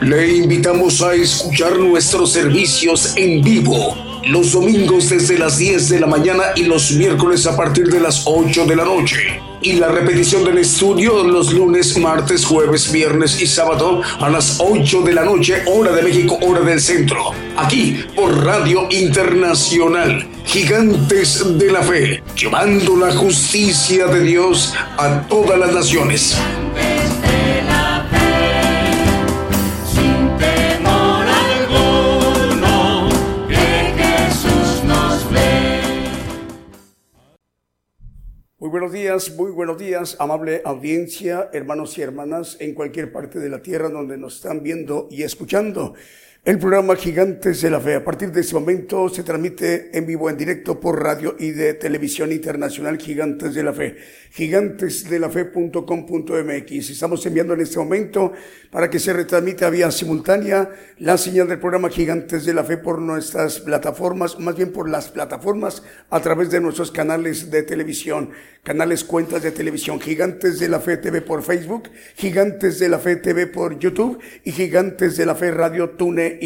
Le invitamos a escuchar nuestros servicios en vivo los domingos desde las 10 de la mañana y los miércoles a partir de las 8 de la noche. Y la repetición del estudio los lunes, martes, jueves, viernes y sábado a las 8 de la noche, hora de México, hora del centro. Aquí por Radio Internacional, Gigantes de la Fe, llevando la justicia de Dios a todas las naciones. Buenos días, muy buenos días, amable audiencia, hermanos y hermanas en cualquier parte de la tierra donde nos están viendo y escuchando. El programa Gigantes de la Fe. A partir de este momento se transmite en vivo, en directo por radio y de televisión internacional Gigantes de la Fe. Gigantesdelafe.com.mx. Estamos enviando en este momento para que se retransmita vía simultánea la señal del programa Gigantes de la Fe por nuestras plataformas, más bien por las plataformas a través de nuestros canales de televisión, canales cuentas de televisión. Gigantes de la Fe TV por Facebook, Gigantes de la Fe TV por YouTube y Gigantes de la Fe Radio Tune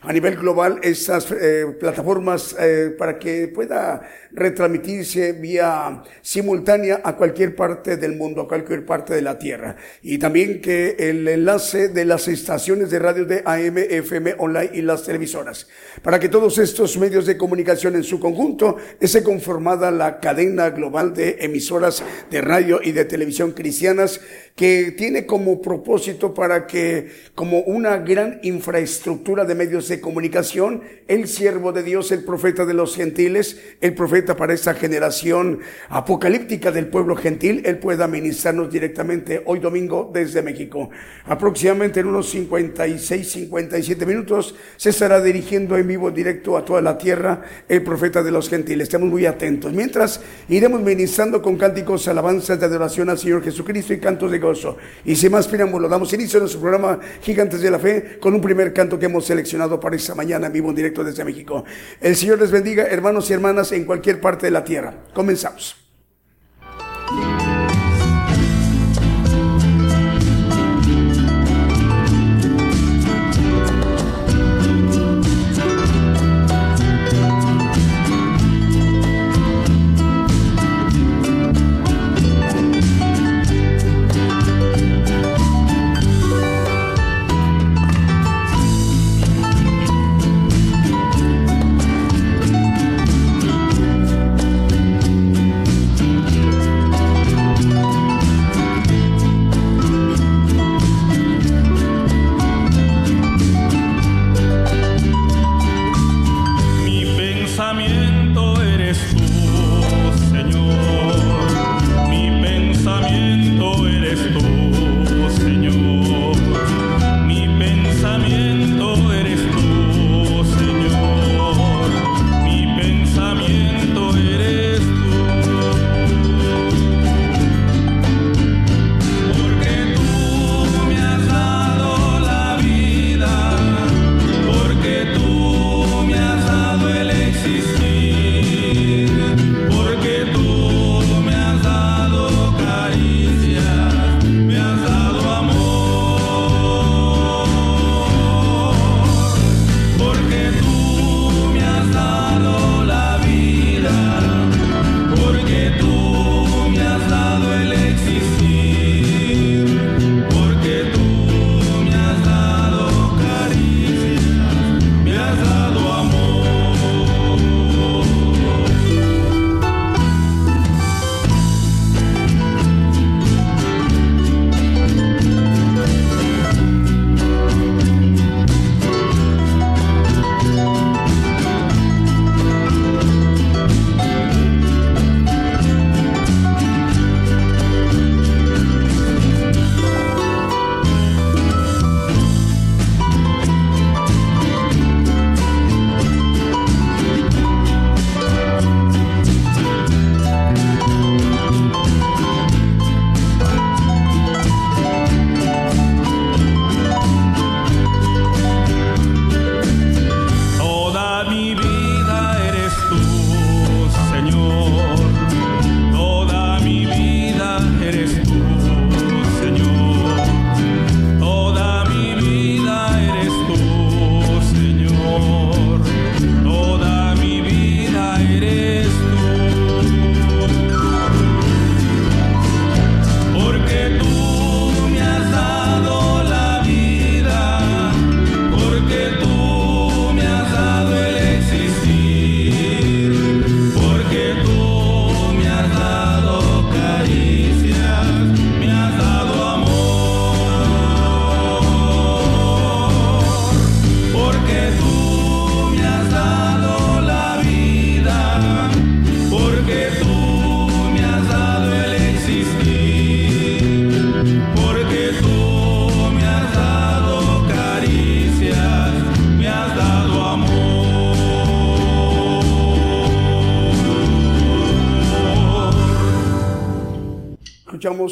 a nivel global estas eh, plataformas eh, para que pueda retransmitirse vía simultánea a cualquier parte del mundo, a cualquier parte de la Tierra. Y también que el enlace de las estaciones de radio de AM, FM, online y las televisoras. Para que todos estos medios de comunicación en su conjunto esté conformada la cadena global de emisoras de radio y de televisión cristianas que tiene como propósito para que como una gran infraestructura de medios de comunicación, el siervo de Dios, el profeta de los gentiles, el profeta para esta generación apocalíptica del pueblo gentil, él pueda ministrarnos directamente hoy domingo desde México. Aproximadamente en unos 56, 57 minutos se estará dirigiendo en vivo directo a toda la tierra el profeta de los gentiles. Estamos muy atentos. Mientras iremos ministrando con cánticos, alabanzas de adoración al Señor Jesucristo y cantos de y sin más preámbulo, damos inicio a nuestro programa Gigantes de la Fe con un primer canto que hemos seleccionado para esta mañana en vivo directo desde México. El Señor les bendiga, hermanos y hermanas, en cualquier parte de la tierra. Comenzamos.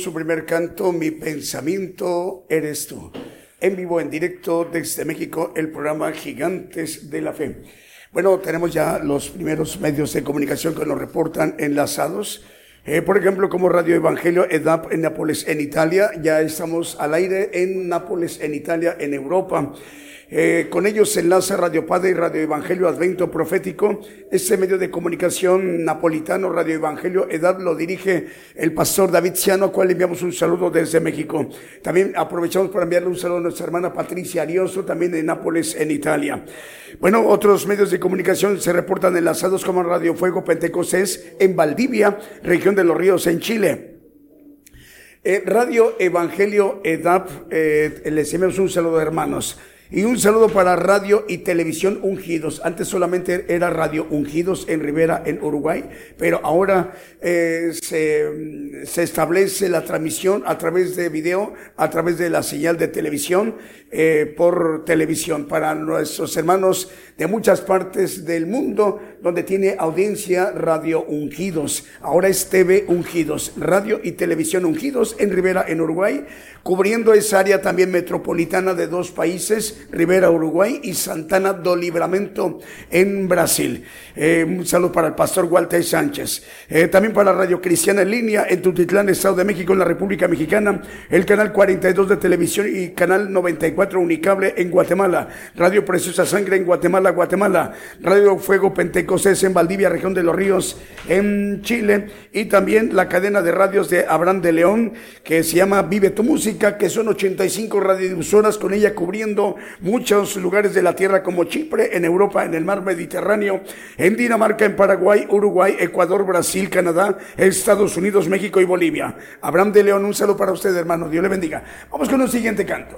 Su primer canto, Mi pensamiento eres tú. En vivo, en directo desde México, el programa Gigantes de la Fe. Bueno, tenemos ya los primeros medios de comunicación que nos reportan enlazados. Eh, por ejemplo, como Radio Evangelio EDAP en Nápoles, en Italia. Ya estamos al aire en Nápoles, en Italia, en Europa. Eh, con ellos se enlaza Radio Padre y Radio Evangelio Advento Profético. Este medio de comunicación napolitano, Radio Evangelio Edad, lo dirige el pastor David Ciano, a cual le enviamos un saludo desde México. También aprovechamos para enviarle un saludo a nuestra hermana Patricia Arioso, también de Nápoles, en Italia. Bueno, otros medios de comunicación se reportan enlazados como Radio Fuego Pentecostés en Valdivia, región de los Ríos, en Chile. Eh, Radio Evangelio EDAP, eh, les enviamos un saludo, hermanos. Y un saludo para Radio y Televisión Ungidos. Antes solamente era Radio Ungidos en Rivera, en Uruguay, pero ahora eh, se, se, establece la transmisión a través de video, a través de la señal de televisión, eh, por televisión, para nuestros hermanos de muchas partes del mundo, donde tiene audiencia Radio Ungidos. Ahora es TV Ungidos, Radio y Televisión Ungidos en Rivera, en Uruguay cubriendo esa área también metropolitana de dos países, Rivera, Uruguay y Santana do Libramento en Brasil. Eh, un saludo para el pastor Walter Sánchez. Eh, también para Radio Cristiana en línea en Tutitlán, Estado de México, en la República Mexicana, el canal 42 de televisión y canal 94 Unicable en Guatemala, Radio Preciosa Sangre en Guatemala, Guatemala, Radio Fuego Pentecostés en Valdivia, región de los Ríos en Chile y también la cadena de radios de Abraham de León que se llama Vive tu Música que son 85 radiodifusoras con ella cubriendo muchos lugares de la tierra como Chipre, en Europa, en el mar Mediterráneo, en Dinamarca, en Paraguay, Uruguay, Ecuador, Brasil, Canadá, Estados Unidos, México y Bolivia. Abraham de León, un saludo para usted, hermano. Dios le bendiga. Vamos con un siguiente canto.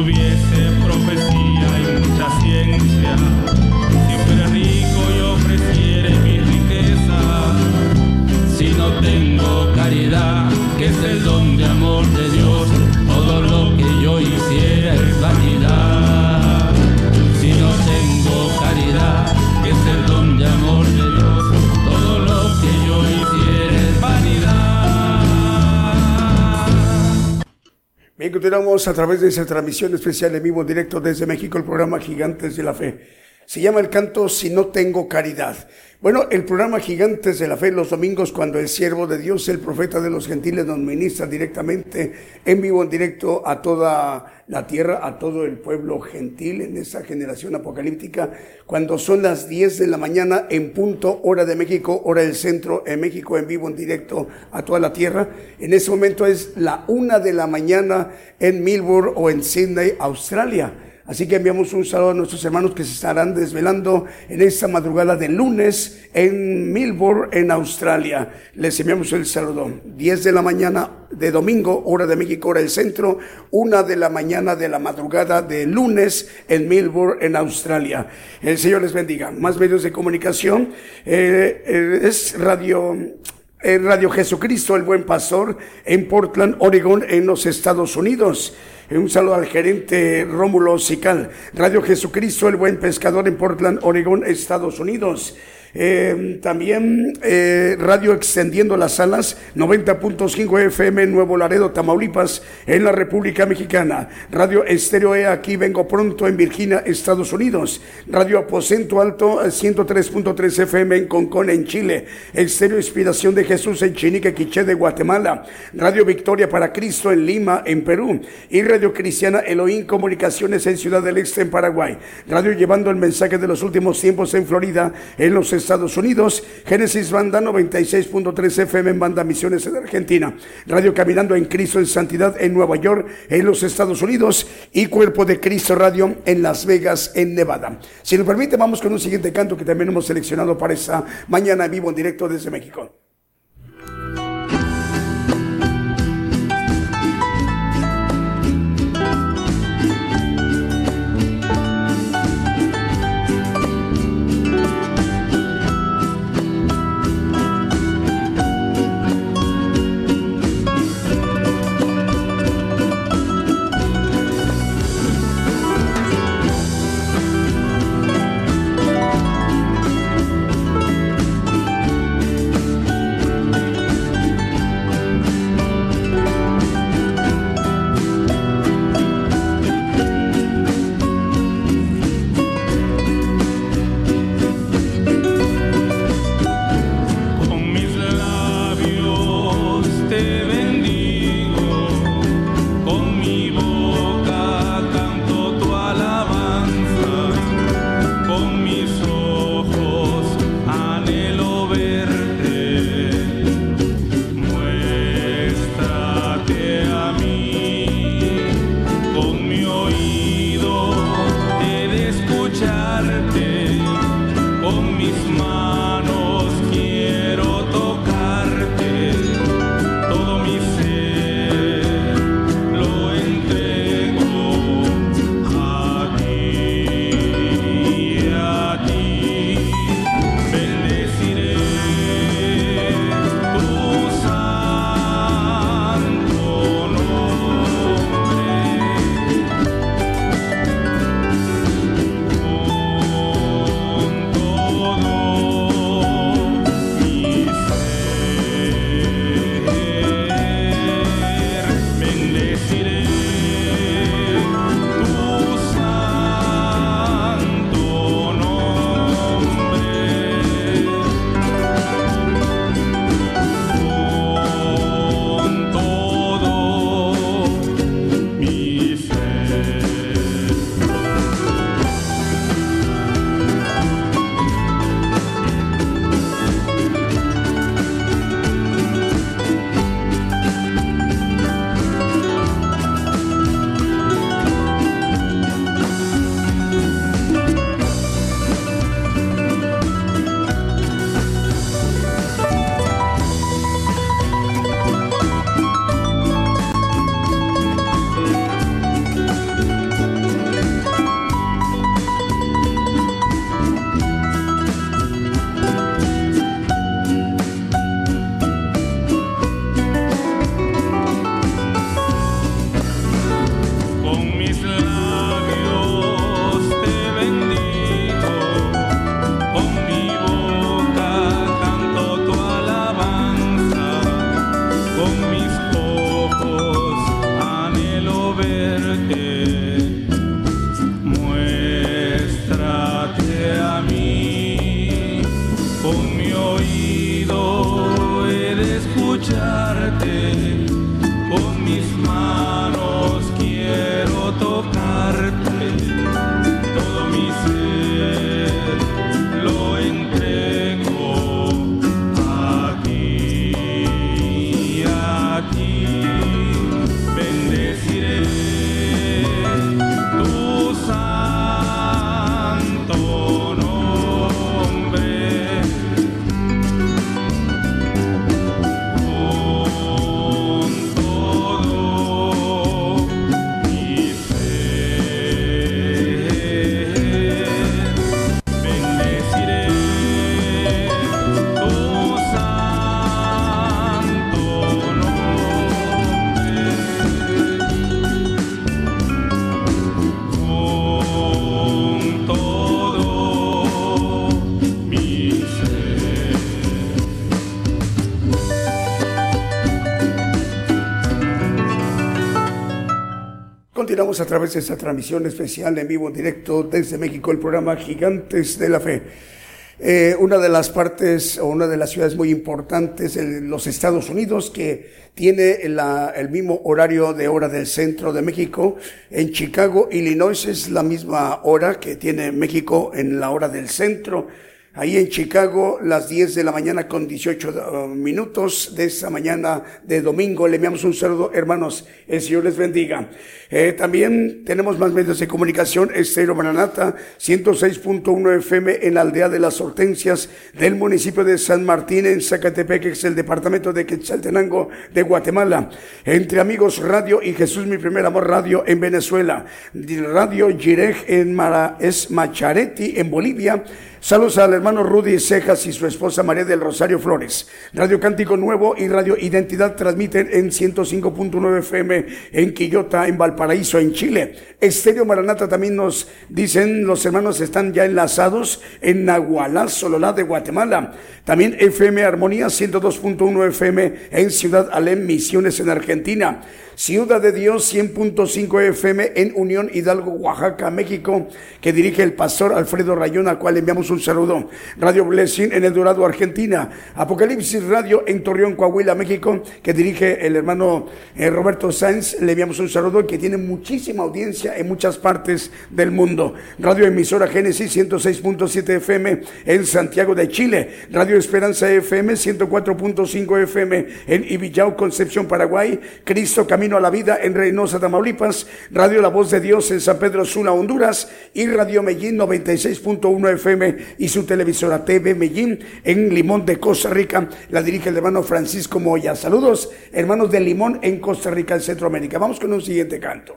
Tuviese profecía y mucha ciencia, continuamos a través de esa transmisión especial en vivo directo desde México, el programa Gigantes de la Fe. Se llama el canto Si no tengo caridad. Bueno, el programa Gigantes de la Fe los domingos cuando el siervo de Dios, el profeta de los gentiles, nos ministra directamente en vivo, en directo a toda la tierra, a todo el pueblo gentil en esa generación apocalíptica, cuando son las 10 de la mañana en punto, hora de México, hora del centro, en México, en vivo, en directo a toda la tierra. En ese momento es la una de la mañana en Melbourne o en Sydney, Australia. Así que enviamos un saludo a nuestros hermanos que se estarán desvelando en esta madrugada de lunes en Melbourne, en Australia. Les enviamos el saludo. 10 de la mañana de domingo, hora de México, hora del centro. Una de la mañana de la madrugada de lunes en Melbourne, en Australia. El Señor les bendiga. Más medios de comunicación. eh, eh, es radio en Radio Jesucristo, el Buen Pastor, en Portland, Oregon, en los Estados Unidos. Un saludo al gerente Rómulo Sical. Radio Jesucristo, el Buen Pescador, en Portland, Oregon, Estados Unidos. Eh, también eh, Radio Extendiendo las Alas, 90.5 FM Nuevo Laredo, Tamaulipas, en la República Mexicana. Radio Estéreo E, aquí vengo pronto en Virginia, Estados Unidos. Radio Aposento Alto, eh, 103.3 FM en Concón, en Chile. Estéreo Inspiración de Jesús en Chinique, Quiché de Guatemala. Radio Victoria para Cristo en Lima, en Perú. Y Radio Cristiana Elohim Comunicaciones en Ciudad del Este, en Paraguay. Radio Llevando el Mensaje de los Últimos Tiempos en Florida, en los Estados Unidos. Génesis Banda 96.3 FM en Banda Misiones en Argentina. Radio Caminando en Cristo en Santidad en Nueva York, en los Estados Unidos. Y Cuerpo de Cristo Radio en Las Vegas, en Nevada. Si nos permite, vamos con un siguiente canto que también hemos seleccionado para esta mañana en vivo en directo desde México. A través de esta transmisión especial en vivo, en directo desde México, el programa Gigantes de la Fe. Eh, una de las partes o una de las ciudades muy importantes en los Estados Unidos que tiene el mismo horario de hora del centro de México. En Chicago, Illinois es la misma hora que tiene México en la hora del centro ahí en Chicago, las 10 de la mañana con 18 uh, minutos de esta mañana de domingo. Le enviamos un saludo, hermanos. El Señor les bendiga. Eh, también tenemos más medios de comunicación. Estero Maranata, 106.1 FM en la aldea de las Hortensias del municipio de San Martín en Zacatepec, que es el departamento de Quetzaltenango de Guatemala. Entre Amigos Radio y Jesús Mi Primer Amor Radio en Venezuela. Radio Girej en Mara, es Machareti en Bolivia. Saludos al hermano Rudy Cejas y su esposa María del Rosario Flores. Radio Cántico Nuevo y Radio Identidad transmiten en 105.9 FM en Quillota, en Valparaíso, en Chile. Estéreo Maranata también nos dicen, los hermanos están ya enlazados en Nahualá, Sololá de Guatemala. También FM Armonía 102.1 FM en Ciudad Alem, Misiones en Argentina. Ciudad de Dios 100.5 FM en Unión Hidalgo, Oaxaca, México, que dirige el pastor Alfredo Rayón, al cual enviamos un saludo. Radio Blessing en El Dorado, Argentina. Apocalipsis Radio en Torreón, Coahuila, México, que dirige el hermano eh, Roberto Sáenz. Le enviamos un saludo que tiene muchísima audiencia en muchas partes del mundo. Radio Emisora Génesis 106.7 FM en Santiago de Chile. Radio Esperanza FM 104.5 FM en Ibillau, Concepción, Paraguay. Cristo Camino a la Vida en Reynosa, Tamaulipas, Radio La Voz de Dios en San Pedro Sula, Honduras y Radio Medellín 96.1 FM y su televisora TV Medellín en Limón de Costa Rica. La dirige el hermano Francisco Moya. Saludos, hermanos de Limón en Costa Rica, en Centroamérica. Vamos con un siguiente canto.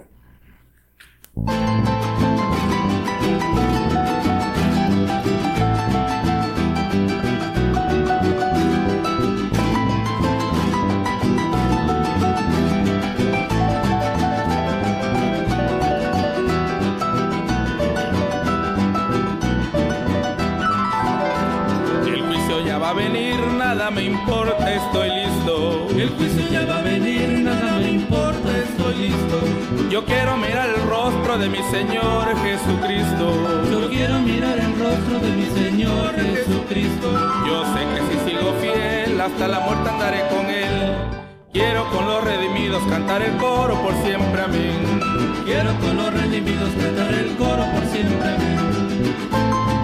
Yo quiero mirar el rostro de mi Señor Jesucristo. Yo quiero mirar el rostro de mi Señor Jesucristo. Yo sé que si sigo fiel, hasta la muerte andaré con Él. Quiero con los redimidos cantar el coro por siempre, amén. Quiero con los redimidos cantar el coro por siempre, amén.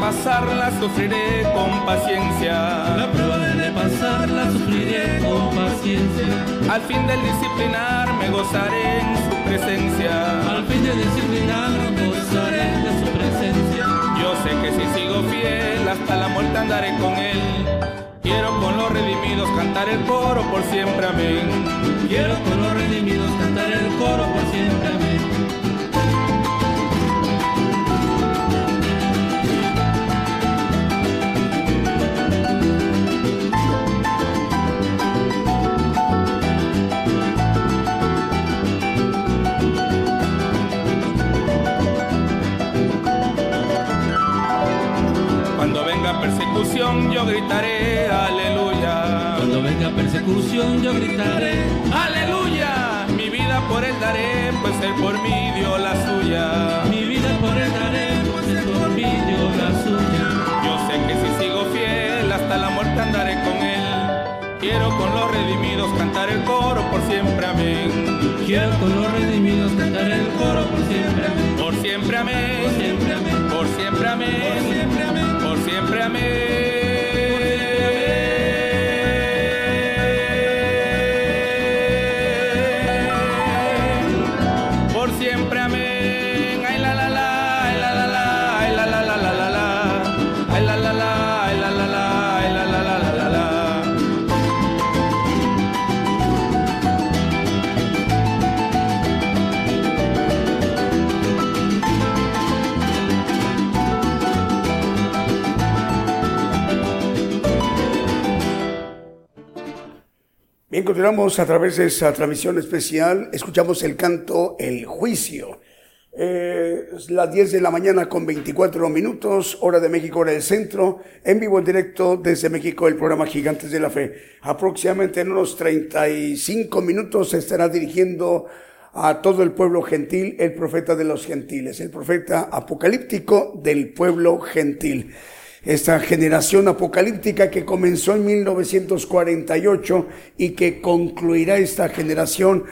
Pasarla sufriré con paciencia. La prueba de pasarla sufriré con paciencia. Al fin del disciplinar me gozaré en su presencia. Al fin del disciplinar gozaré de su presencia. Yo sé que si sigo fiel hasta la muerte andaré con él Quiero con los redimidos cantar el coro por siempre, amén. Quiero con los redimidos cantar el coro por siempre, amén. Yo gritaré aleluya. Cuando venga persecución yo gritaré aleluya. Mi vida por él daré, pues él por mí dio la suya. Mi vida por él daré, pues él por mí dio la suya. Yo sé que si sigo fiel hasta la muerte andaré con él. Quiero con los redimidos cantar el coro por siempre, amén. Quiero con los redimidos cantar el coro por siempre, amén. Por siempre, amén. Por siempre, amén. Por siempre, amén. Por siempre, amén. Por siempre, amén. Continuamos a través de esa transmisión especial. Escuchamos el canto El Juicio. Eh, las 10 de la mañana con 24 minutos, hora de México, hora del centro, en vivo en directo desde México, el programa Gigantes de la Fe. Aproximadamente en unos 35 minutos estará dirigiendo a todo el pueblo gentil, el profeta de los gentiles, el profeta apocalíptico del pueblo gentil esta generación apocalíptica que comenzó en 1948 y que concluirá esta generación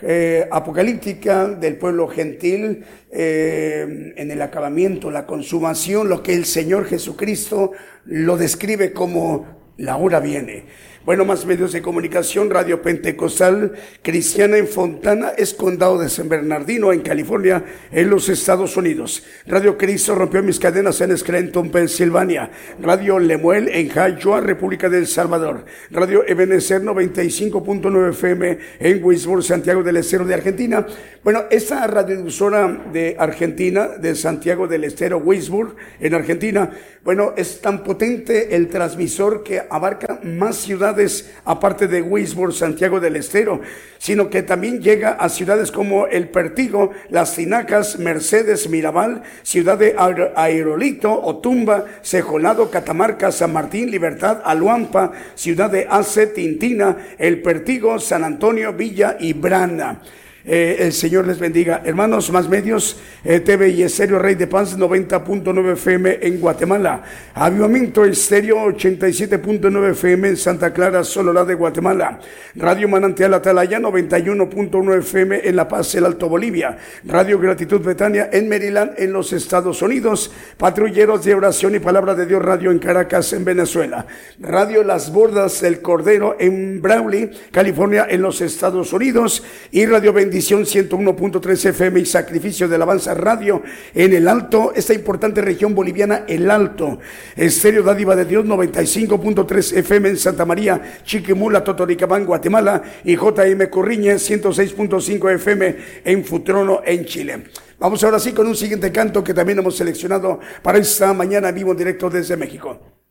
eh, apocalíptica del pueblo gentil eh, en el acabamiento, la consumación, lo que el Señor Jesucristo lo describe como la hora viene. Bueno, más medios de comunicación, Radio Pentecostal Cristiana en Fontana, es condado de San Bernardino, en California, en los Estados Unidos. Radio Cristo rompió mis cadenas en Scranton, Pensilvania. Radio Lemuel en Jayua, República del Salvador. Radio Ebenezer 95.9 FM en Wisborne, Santiago del Estero de Argentina. Bueno, esta radiodifusora de Argentina, de Santiago del Estero, Wisborne, en Argentina, bueno, es tan potente el transmisor que abarca más ciudades aparte de Wisborne, Santiago del Estero, sino que también llega a ciudades como El Pertigo, Las Tinacas, Mercedes, Mirabal, Ciudad de Aerolito, Otumba, Cejolado, Catamarca, San Martín, Libertad, Aluampa, Ciudad de Ace, Tintina, El Pertigo, San Antonio, Villa y Brana. Eh, el Señor les bendiga. Hermanos, más medios, eh, TV y Estéreo Rey de Paz 90.9 FM en Guatemala. Avivamiento Estéreo 87.9 FM en Santa Clara, Sololá de Guatemala. Radio Manantial Atalaya 91.1 FM en La Paz, el Alto Bolivia. Radio Gratitud Betania en Maryland, en los Estados Unidos. Patrulleros de Oración y Palabra de Dios Radio en Caracas, en Venezuela. Radio Las Bordas del Cordero en Brawley, California, en los Estados Unidos. Y Radio bendición 101.3 FM y sacrificio de alabanza radio en el Alto, esta importante región boliviana, el Alto. Estéreo Dádiva de Dios 95.3 FM en Santa María, Chiquimula, Totoricabán, Guatemala y JM Corriña 106.5 FM en Futrono, en Chile. Vamos ahora sí con un siguiente canto que también hemos seleccionado para esta mañana vivo en directo desde México.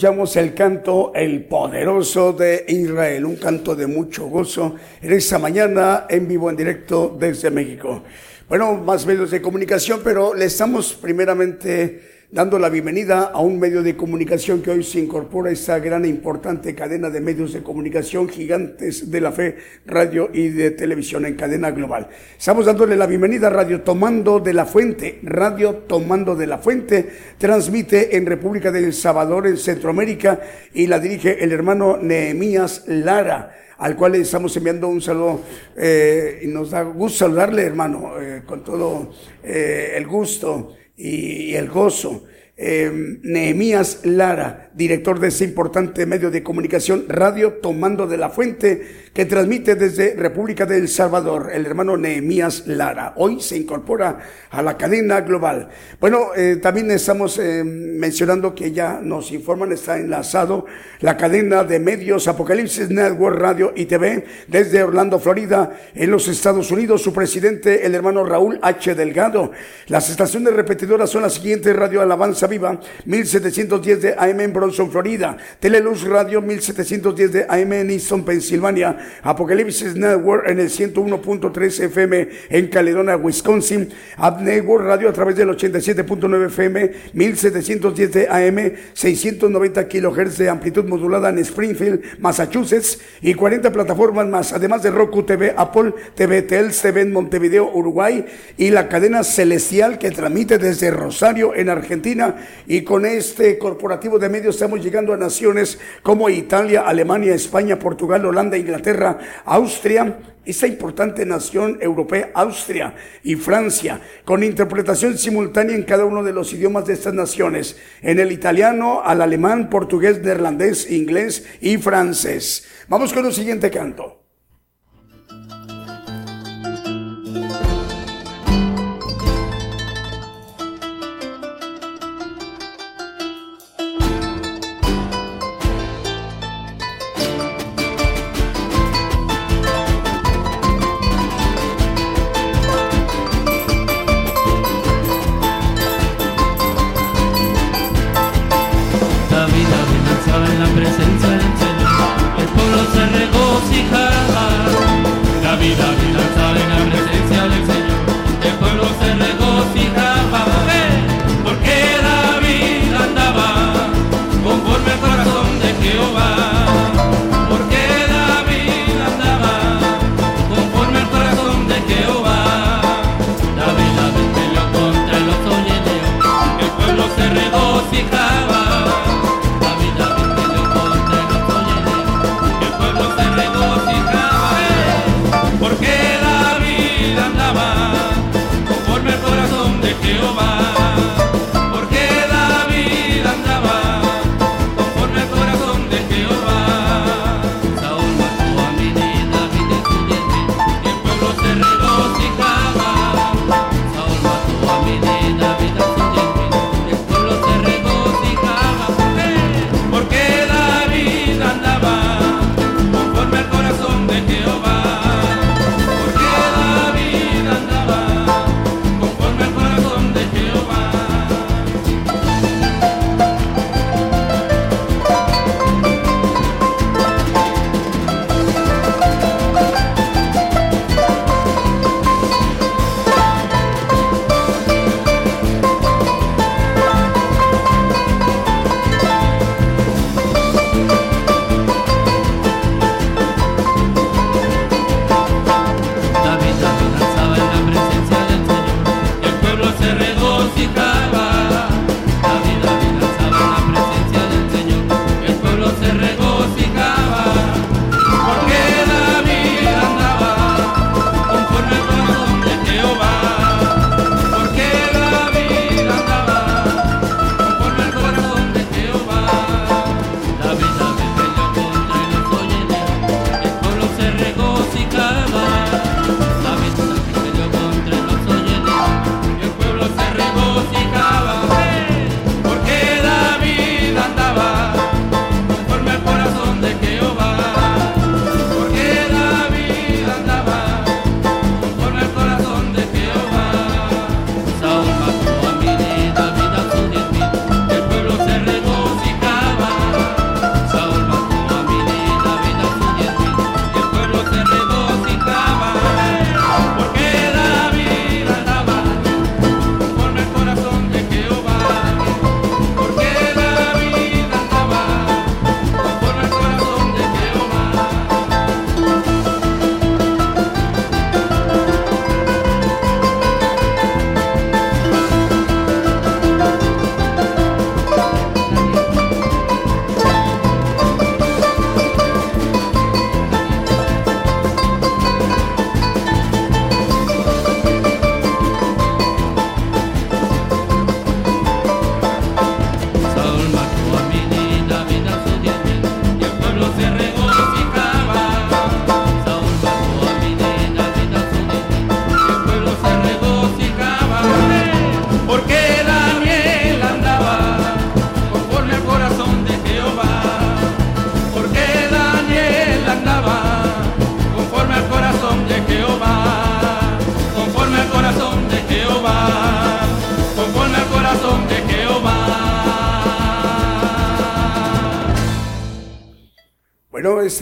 Escuchamos el canto El Poderoso de Israel, un canto de mucho gozo en esta mañana en vivo, en directo desde México. Bueno, más medios de comunicación, pero le estamos primeramente dando la bienvenida a un medio de comunicación que hoy se incorpora a esta gran e importante cadena de medios de comunicación gigantes de la fe, radio y de televisión en cadena global. Estamos dándole la bienvenida a Radio Tomando de la Fuente. Radio Tomando de la Fuente transmite en República del Salvador, en Centroamérica, y la dirige el hermano Nehemías Lara al cual le estamos enviando un saludo eh, y nos da gusto saludarle, hermano, eh, con todo eh, el gusto y el gozo. Nehemías Lara, director de ese importante medio de comunicación, Radio Tomando de la Fuente, que transmite desde República del Salvador, el hermano Nehemías Lara. Hoy se incorpora a la cadena global. Bueno, eh, también estamos eh, mencionando que ya nos informan, está enlazado la cadena de medios Apocalipsis Network Radio y TV desde Orlando, Florida, en los Estados Unidos. Su presidente, el hermano Raúl H. Delgado. Las estaciones repetidoras son las siguientes: Radio Alabanza Viva, 1710 de AM en Bronson, Florida. Teleluz Radio, 1710 de AM en Easton, Pensilvania. Apocalipsis Network en el 101.3 FM en Caledonia, Wisconsin. App Network Radio a través del 87.9 FM, 1710 de AM, 690 kHz de amplitud modulada en Springfield, Massachusetts y 40 plataformas más, además de Roku TV, Apple TV, Tels TV en Montevideo, Uruguay y la cadena Celestial que transmite desde Rosario en Argentina y con este corporativo de medios estamos llegando a naciones como Italia, Alemania, España, Portugal, Holanda, Inglaterra, Austria, esa importante nación europea, Austria y Francia, con interpretación simultánea en cada uno de los idiomas de estas naciones, en el italiano, al alemán, portugués, neerlandés, inglés y francés. Vamos con el siguiente canto.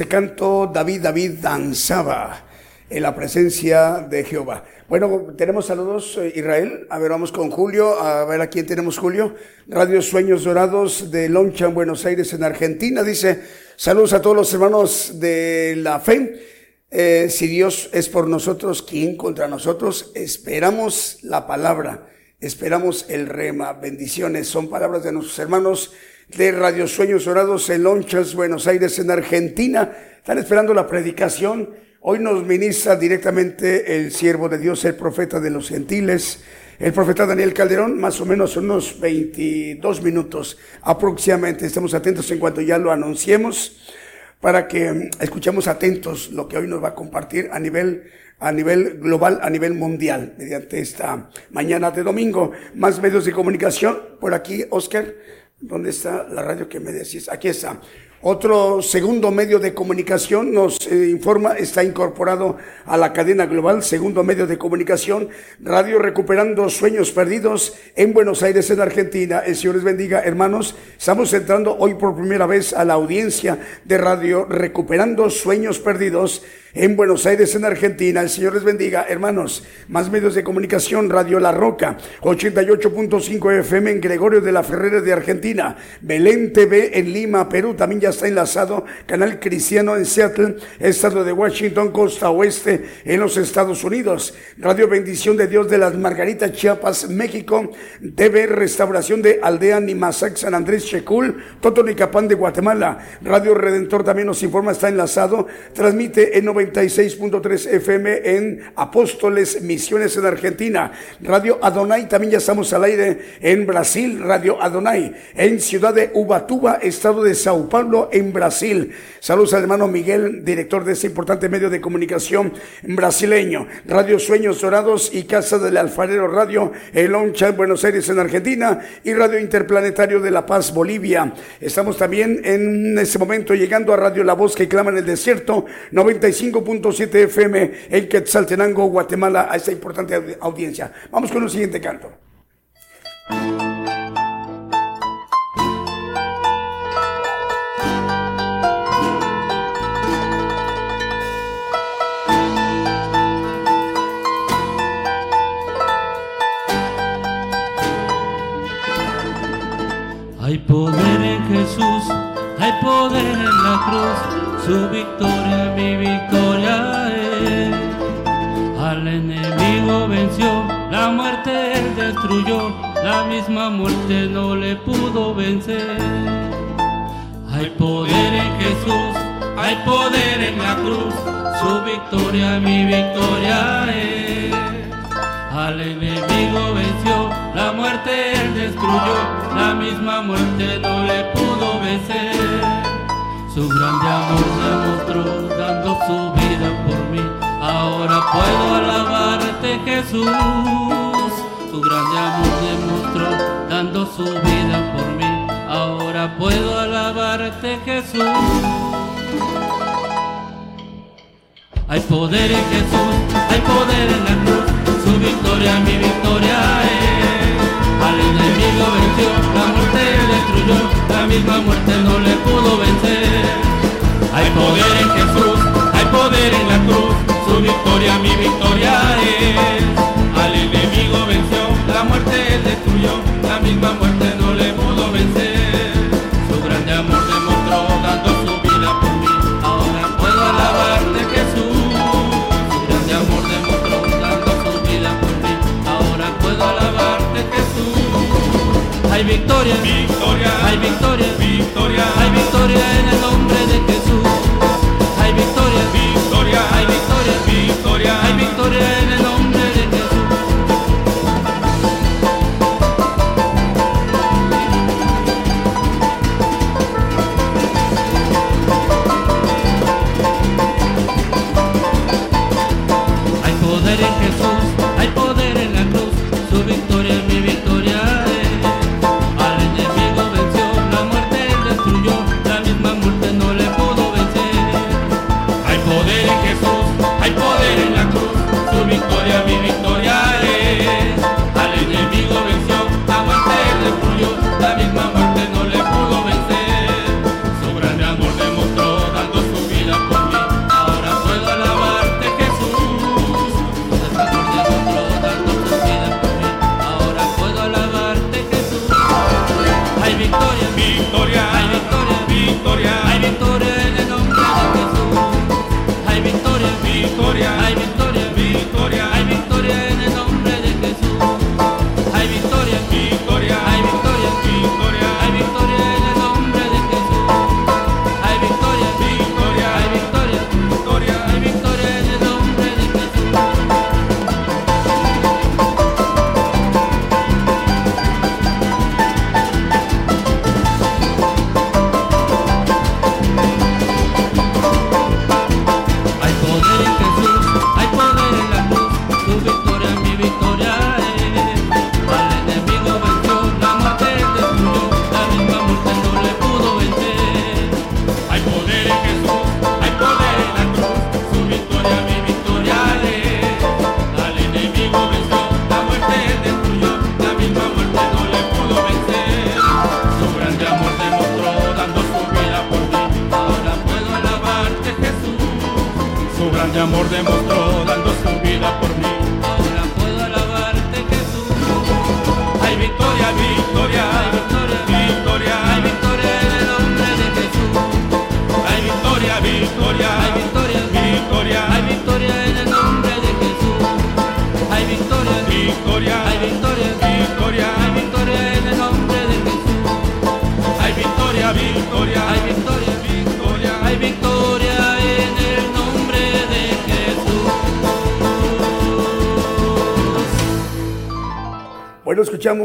Canto, David, David danzaba en la presencia de Jehová. Bueno, tenemos saludos, eh, Israel. A ver, vamos con Julio. A ver, ¿a quién tenemos, Julio? Radio Sueños Dorados de Loncha, en Buenos Aires, en Argentina. Dice, saludos a todos los hermanos de la fe. Eh, si Dios es por nosotros, ¿quién contra nosotros? Esperamos la palabra, esperamos el rema. Bendiciones, son palabras de nuestros hermanos de Radio Sueños Dorados en Lonchas, Buenos Aires, en Argentina. Están esperando la predicación Hoy nos ministra directamente el siervo de Dios, el profeta de los gentiles, el profeta Daniel Calderón, más o menos unos 22 minutos aproximadamente. Estamos atentos en cuanto ya lo anunciemos para que escuchemos atentos lo que hoy nos va a compartir a nivel a nivel global, a nivel mundial, mediante esta mañana de domingo. Más medios de comunicación. Por aquí, Oscar, ¿dónde está la radio que me decís? Aquí está. Otro segundo medio de comunicación nos eh, informa, está incorporado a la cadena global, segundo medio de comunicación, Radio Recuperando Sueños Perdidos en Buenos Aires, en Argentina. El Señor les bendiga, hermanos. Estamos entrando hoy por primera vez a la audiencia de Radio Recuperando Sueños Perdidos en Buenos Aires, en Argentina. El Señor les bendiga, hermanos. Más medios de comunicación, Radio La Roca, 88.5 FM en Gregorio de la Ferrera de Argentina, Belén TV en Lima, Perú, también ya está enlazado, Canal Cristiano en Seattle, Estado de Washington, Costa Oeste en los Estados Unidos, Radio Bendición de Dios de las Margaritas, Chiapas, México, TV Restauración de Aldea Nimasac, San Andrés Checul, Totonicapán de Guatemala, Radio Redentor también nos informa, está enlazado, transmite en 96.3 FM en Apóstoles Misiones en Argentina. Radio Adonai, también ya estamos al aire en Brasil, Radio Adonai, en Ciudad de Ubatuba, Estado de Sao Paulo, en Brasil. Saludos al hermano Miguel, director de este importante medio de comunicación brasileño. Radio Sueños Dorados y Casa del Alfarero Radio, El Loncha en Buenos Aires, en Argentina, y Radio Interplanetario de La Paz, Bolivia. Estamos también en este momento llegando a Radio La Voz que clama en el desierto, 95 5.7 FM en Quetzaltenango, Guatemala, a esta importante audiencia. Vamos con el siguiente canto. Hay poder en Jesús, hay poder en la cruz su victoria, mi victoria es. Al enemigo venció, la muerte él destruyó, la misma muerte no le pudo vencer. Hay poder en Jesús, hay poder en la cruz, su victoria, mi victoria es. Al enemigo venció, la muerte él destruyó, la misma muerte no le pudo vencer. Su grande amor demostró dando su vida por mí. Ahora puedo alabarte Jesús. Su grande amor demostró dando su vida por mí. Ahora puedo alabarte Jesús. Hay poder en Jesús, hay poder en la cruz. Su victoria, mi victoria es. Al enemigo venció, la muerte destruyó la misma muerte no le pudo vencer. Hay poder en Jesús, hay poder en la cruz, su victoria mi victoria es. Al enemigo venció, la muerte él destruyó, la misma muerte no le pudo vencer. Su grande amor demostró dando su vida por mí, ahora puedo alabarte Jesús. Su grande amor demostró dando su vida por mí, ahora puedo alabarte Jesús. Hay victoria. Hay victoria, victoria, hay victoria en el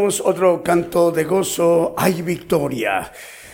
escuchamos otro canto de gozo, hay victoria.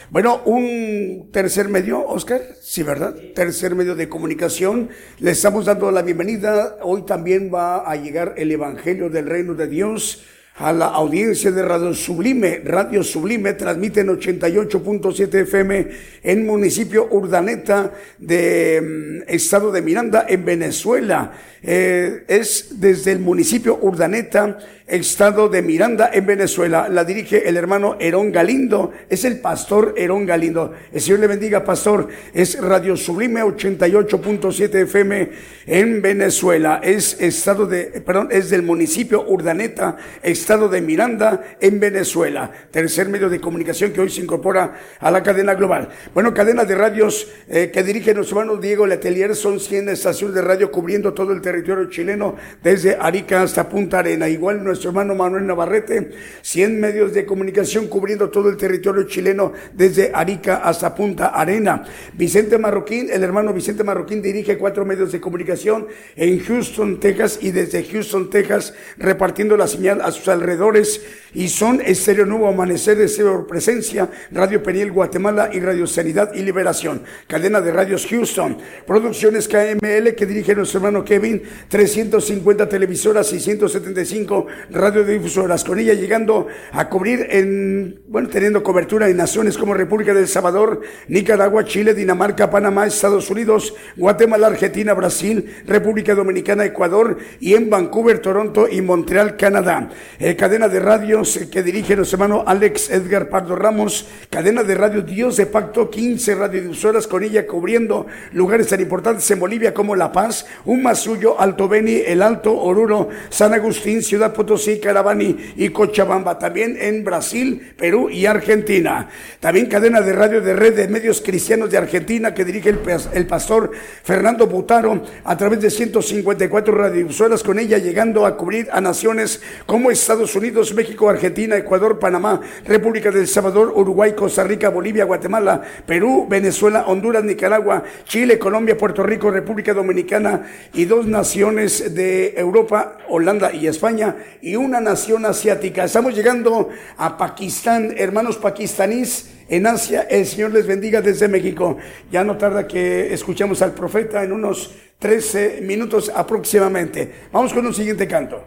Bueno, un tercer medio, Oscar, sí, ¿verdad? Tercer medio de comunicación. Le estamos dando la bienvenida. Hoy también va a llegar el Evangelio del Reino de Dios a la audiencia de Radio Sublime. Radio Sublime transmite en 88.7 FM en municipio Urdaneta de mm, estado de Miranda, en Venezuela. Eh, es desde el municipio Urdaneta estado de Miranda, en Venezuela. La dirige el hermano Herón Galindo, es el pastor Herón Galindo. El Señor le bendiga, pastor. Es Radio Sublime 88.7 FM en Venezuela. Es estado de, perdón, es del municipio Urdaneta, estado de Miranda, en Venezuela. Tercer medio de comunicación que hoy se incorpora a la cadena global. Bueno, cadena de radios eh, que dirige nuestro hermano Diego Letelier, son 100 estaciones de radio cubriendo todo el territorio chileno, desde Arica hasta Punta Arena. Igual nuestro hermano Manuel Navarrete, 100 medios de comunicación cubriendo todo el territorio chileno desde Arica hasta Punta Arena. Vicente Marroquín, el hermano Vicente Marroquín dirige cuatro medios de comunicación en Houston, Texas y desde Houston, Texas repartiendo la señal a sus alrededores y son Estéreo Nuevo Amanecer, Deseo Presencia, Radio Periel Guatemala y Radio Sanidad y Liberación. Cadena de radios Houston. Producciones KML que dirige nuestro hermano Kevin, 350 televisoras y 175 radiodifusoras. Con ella llegando a cubrir en, bueno, teniendo cobertura en naciones como República del Salvador, Nicaragua, Chile, Dinamarca, Panamá, Estados Unidos, Guatemala, Argentina, Brasil, República Dominicana, Ecuador y en Vancouver, Toronto y Montreal, Canadá. Eh, cadena de radio que dirige nuestro hermano Alex Edgar Pardo Ramos, cadena de radio Dios de Pacto, 15 radiodifusoras con ella cubriendo lugares tan importantes en Bolivia como La Paz, Umasuyo, Alto Beni, El Alto, Oruro, San Agustín, Ciudad Potosí, Carabani y Cochabamba, también en Brasil, Perú y Argentina. También cadena de radio de red de medios cristianos de Argentina que dirige el, el pastor Fernando Butaro a través de 154 radiodifusoras con ella llegando a cubrir a naciones como Estados Unidos, México, Argentina, Ecuador, Panamá, República del Salvador, Uruguay, Costa Rica, Bolivia, Guatemala, Perú, Venezuela, Honduras, Nicaragua, Chile, Colombia, Puerto Rico, República Dominicana y dos naciones de Europa, Holanda y España y una nación asiática. Estamos llegando a Pakistán, hermanos pakistaníes en Asia. El Señor les bendiga desde México. Ya no tarda que escuchemos al profeta en unos 13 minutos aproximadamente. Vamos con un siguiente canto.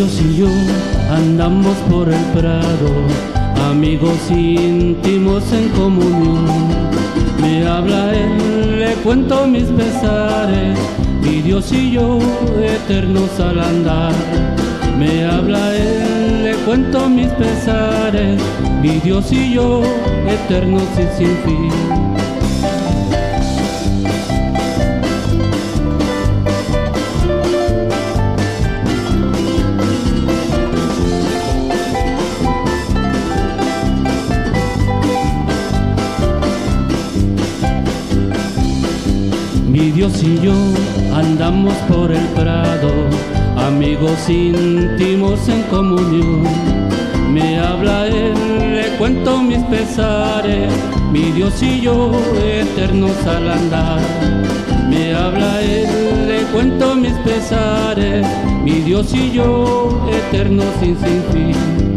Dios y yo andamos por el prado, amigos íntimos en comunión. Me habla Él, le cuento mis pesares, mi Dios y yo eternos al andar. Me habla Él, le cuento mis pesares, mi Dios y yo eternos y sin fin. Dios y yo andamos por el prado, amigos íntimos en comunión. Me habla Él, le cuento mis pesares, mi Dios y yo eternos al andar. Me habla Él, le cuento mis pesares, mi Dios y yo eternos sin, sin fin.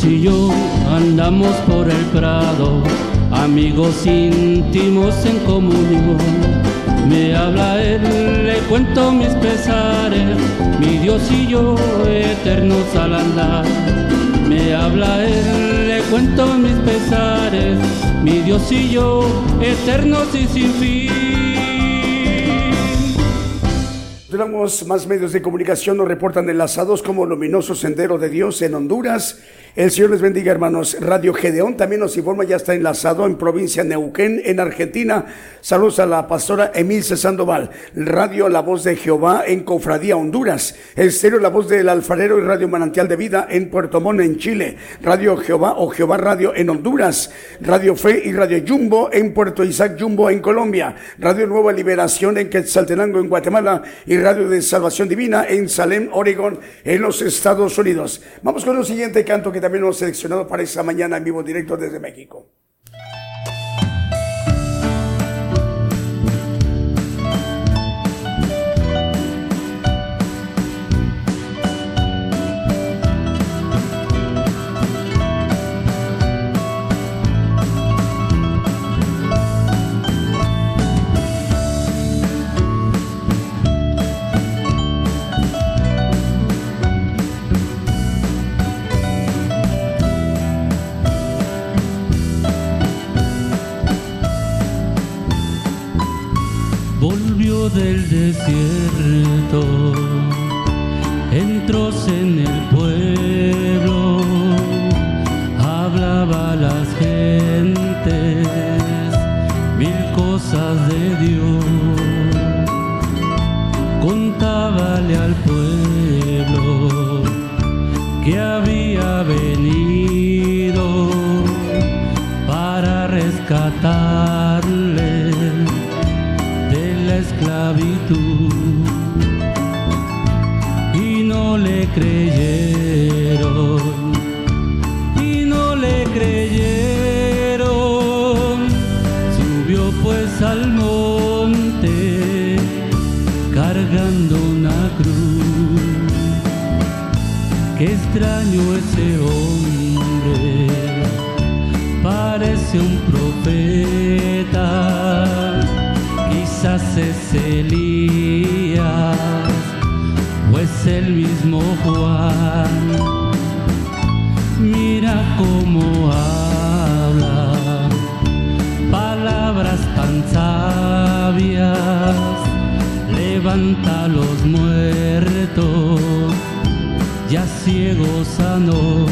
Dios y yo andamos por el prado, amigos íntimos en comunión. Me habla Él, le cuento mis pesares, mi Dios y yo eternos al andar. Me habla Él, le cuento mis pesares, mi Dios y yo eternos y sin fin continuamos, más medios de comunicación nos reportan enlazados como Luminoso Sendero de Dios en Honduras, el Señor les bendiga, hermanos. Radio Gedeón también nos informa, ya está enlazado en provincia Neuquén, en Argentina. Saludos a la pastora Emilce Sandoval. Radio La Voz de Jehová en Cofradía, Honduras. Estéreo La Voz del Alfarero y Radio Manantial de Vida en Puerto Montt, en Chile. Radio Jehová o Jehová Radio en Honduras. Radio Fe y Radio Jumbo en Puerto Isaac Jumbo en Colombia. Radio Nueva Liberación en Quetzaltenango en Guatemala. Y Radio de Salvación Divina en Salem, Oregón, en los Estados Unidos. Vamos con el siguiente canto que también hemos seleccionado para esta mañana en vivo directo desde México. Del desierto, entró en el pueblo, hablaba a las gentes mil cosas de Dios, contábale al pueblo que había venido ese hombre. Parece un profeta. Quizás es Elías o es el mismo Juan. Mira cómo habla, palabras tan sabias, levanta los muertos, ya ciego sanó.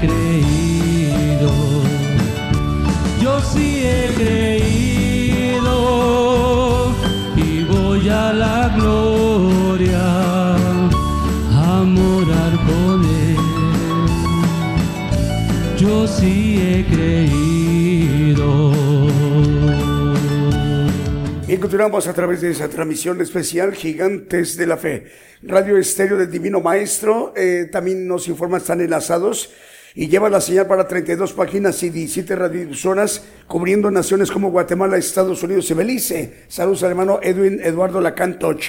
Creído, yo sí he creído y voy a la gloria a morar con Él. Yo sí he creído. Y continuamos a través de esa transmisión especial Gigantes de la Fe. Radio Estéreo del Divino Maestro eh, también nos informa, están enlazados y lleva la señal para 32 páginas y 17 radiodifusoras cubriendo naciones como Guatemala, Estados Unidos y Belice. Saludos al hermano Edwin Eduardo Lacantoch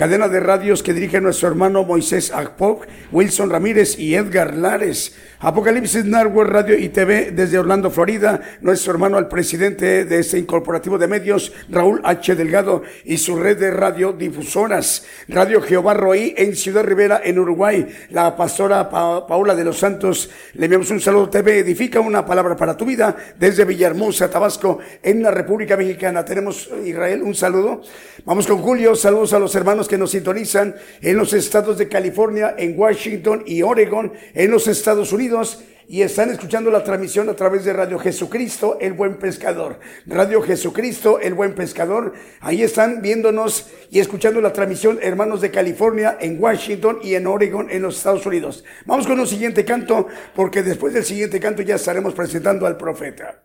cadena de radios que dirige nuestro hermano Moisés Akpok, Wilson Ramírez y Edgar Lares. Apocalipsis Network Radio y TV desde Orlando, Florida, nuestro hermano al presidente de este incorporativo de medios, Raúl H. Delgado, y su red de radiodifusoras, Radio Jehová Roí en Ciudad Rivera, en Uruguay, la pastora Paula de los Santos, le enviamos un saludo TV, edifica una palabra para tu vida, desde Villahermosa, Tabasco, en la República Mexicana. Tenemos, Israel, un saludo. Vamos con Julio, saludos a los hermanos que nos sintonizan en los estados de California, en Washington y Oregon, en los Estados Unidos y están escuchando la transmisión a través de Radio Jesucristo, el buen pescador. Radio Jesucristo, el buen pescador. Ahí están viéndonos y escuchando la transmisión, hermanos de California, en Washington y en Oregon, en los Estados Unidos. Vamos con un siguiente canto, porque después del siguiente canto ya estaremos presentando al profeta.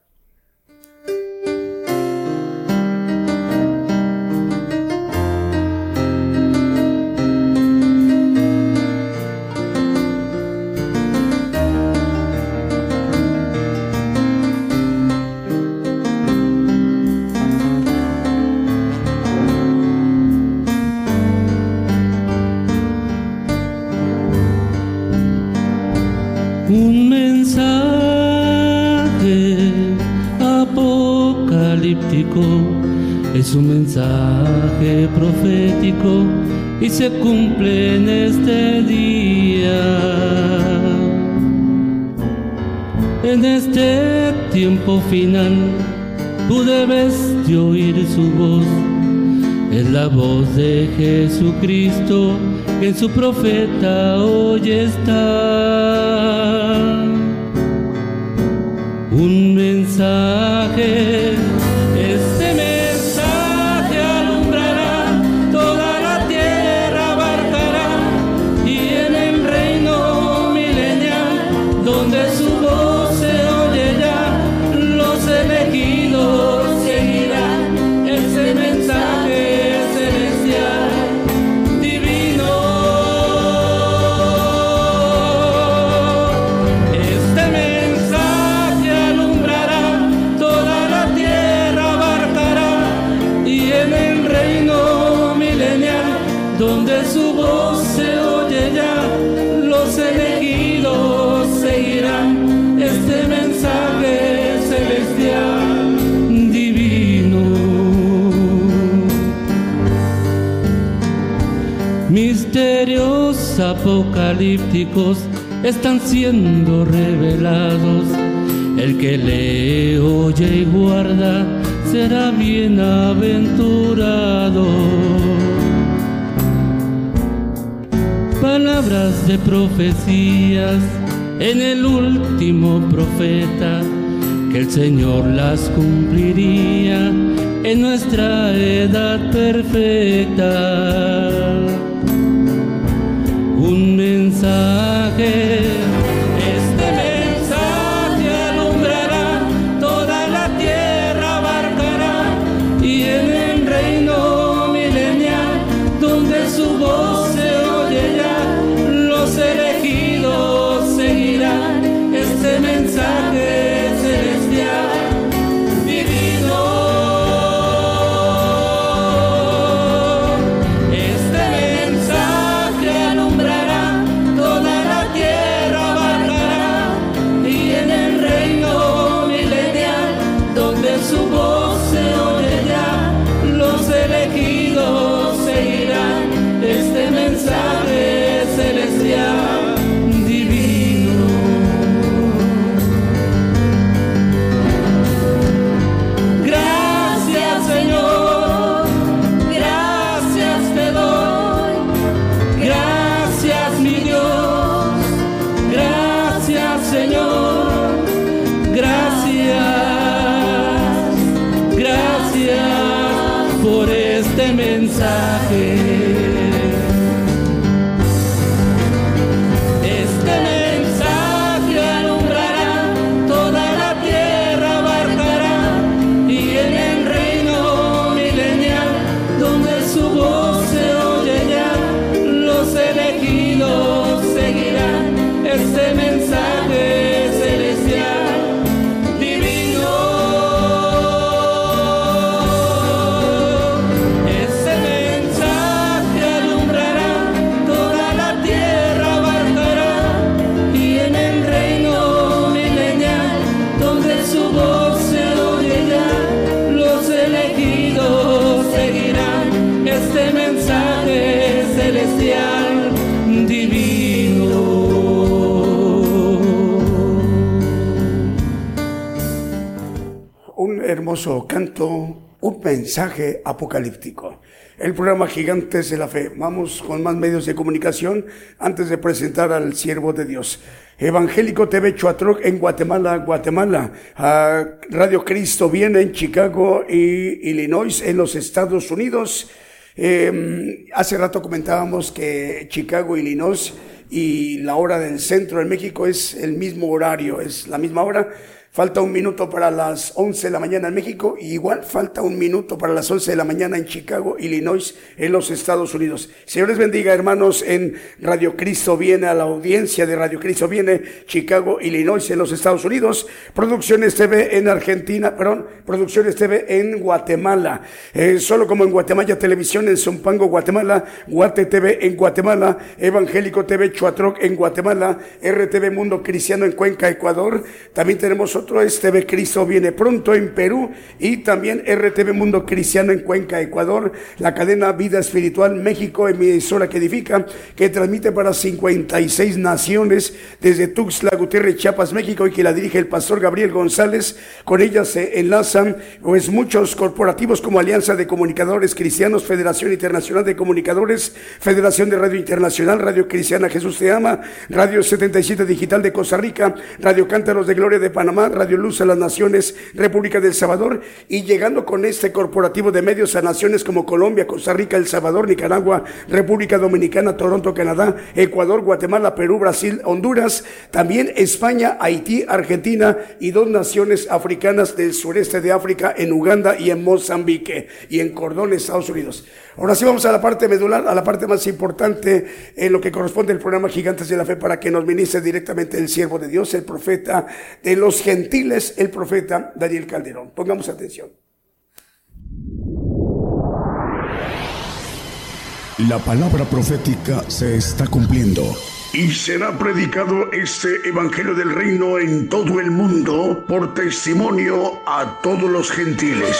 Es un mensaje profético y se cumple en este día. En este tiempo final, tú debes de oír su voz. Es la voz de Jesucristo que en su profeta hoy está. Un mensaje apocalípticos están siendo revelados. El que lee, oye y guarda será bienaventurado. Palabras de profecías en el último profeta, que el Señor las cumpliría en nuestra edad perfecta mensaje apocalíptico. El programa Gigantes de la Fe. Vamos con más medios de comunicación antes de presentar al siervo de Dios. Evangélico TV Chuatroc en Guatemala, Guatemala. Radio Cristo viene en Chicago y Illinois en los Estados Unidos. Em, hace rato comentábamos que Chicago, Illinois y la hora del centro de México es el mismo horario, es la misma hora. Falta un minuto para las 11 de la mañana en México y igual falta un minuto para las 11 de la mañana en Chicago, Illinois, en los Estados Unidos. Señor les bendiga, hermanos, en Radio Cristo viene a la audiencia de Radio Cristo viene, Chicago, Illinois, en los Estados Unidos. Producciones TV en Argentina, perdón, Producciones TV en Guatemala. Eh, solo como en Guatemala Televisión en Zumpango, Guatemala, Guate TV en Guatemala, Evangélico TV Chuatroc en Guatemala, RTV Mundo Cristiano en Cuenca, Ecuador. También tenemos otro es TV Cristo viene pronto en Perú y también RTV Mundo Cristiano en Cuenca, Ecuador, la cadena Vida Espiritual México, emisora que edifica, que transmite para 56 naciones desde Tuxtla Gutiérrez, Chiapas, México y que la dirige el pastor Gabriel González. Con ella se enlazan pues muchos corporativos como Alianza de Comunicadores Cristianos, Federación Internacional de Comunicadores, Federación de Radio Internacional, Radio Cristiana Jesús Te Ama, Radio 77 Digital de Costa Rica, Radio Cántaros de Gloria de Panamá, Radio Luz a las Naciones, República del Salvador, y llegando con este corporativo de medios a naciones como Colombia, Costa Rica, El Salvador, Nicaragua, República Dominicana, Toronto, Canadá, Ecuador, Guatemala, Perú, Brasil, Honduras, también España, Haití, Argentina y dos naciones africanas del sureste de África, en Uganda y en Mozambique, y en Cordón, Estados Unidos. Ahora sí vamos a la parte medular, a la parte más importante en lo que corresponde al programa Gigantes de la Fe para que nos ministre directamente el siervo de Dios, el profeta de los gentiles, el profeta Daniel Calderón. Pongamos atención. La palabra profética se está cumpliendo. Y será predicado este Evangelio del Reino en todo el mundo por testimonio a todos los gentiles.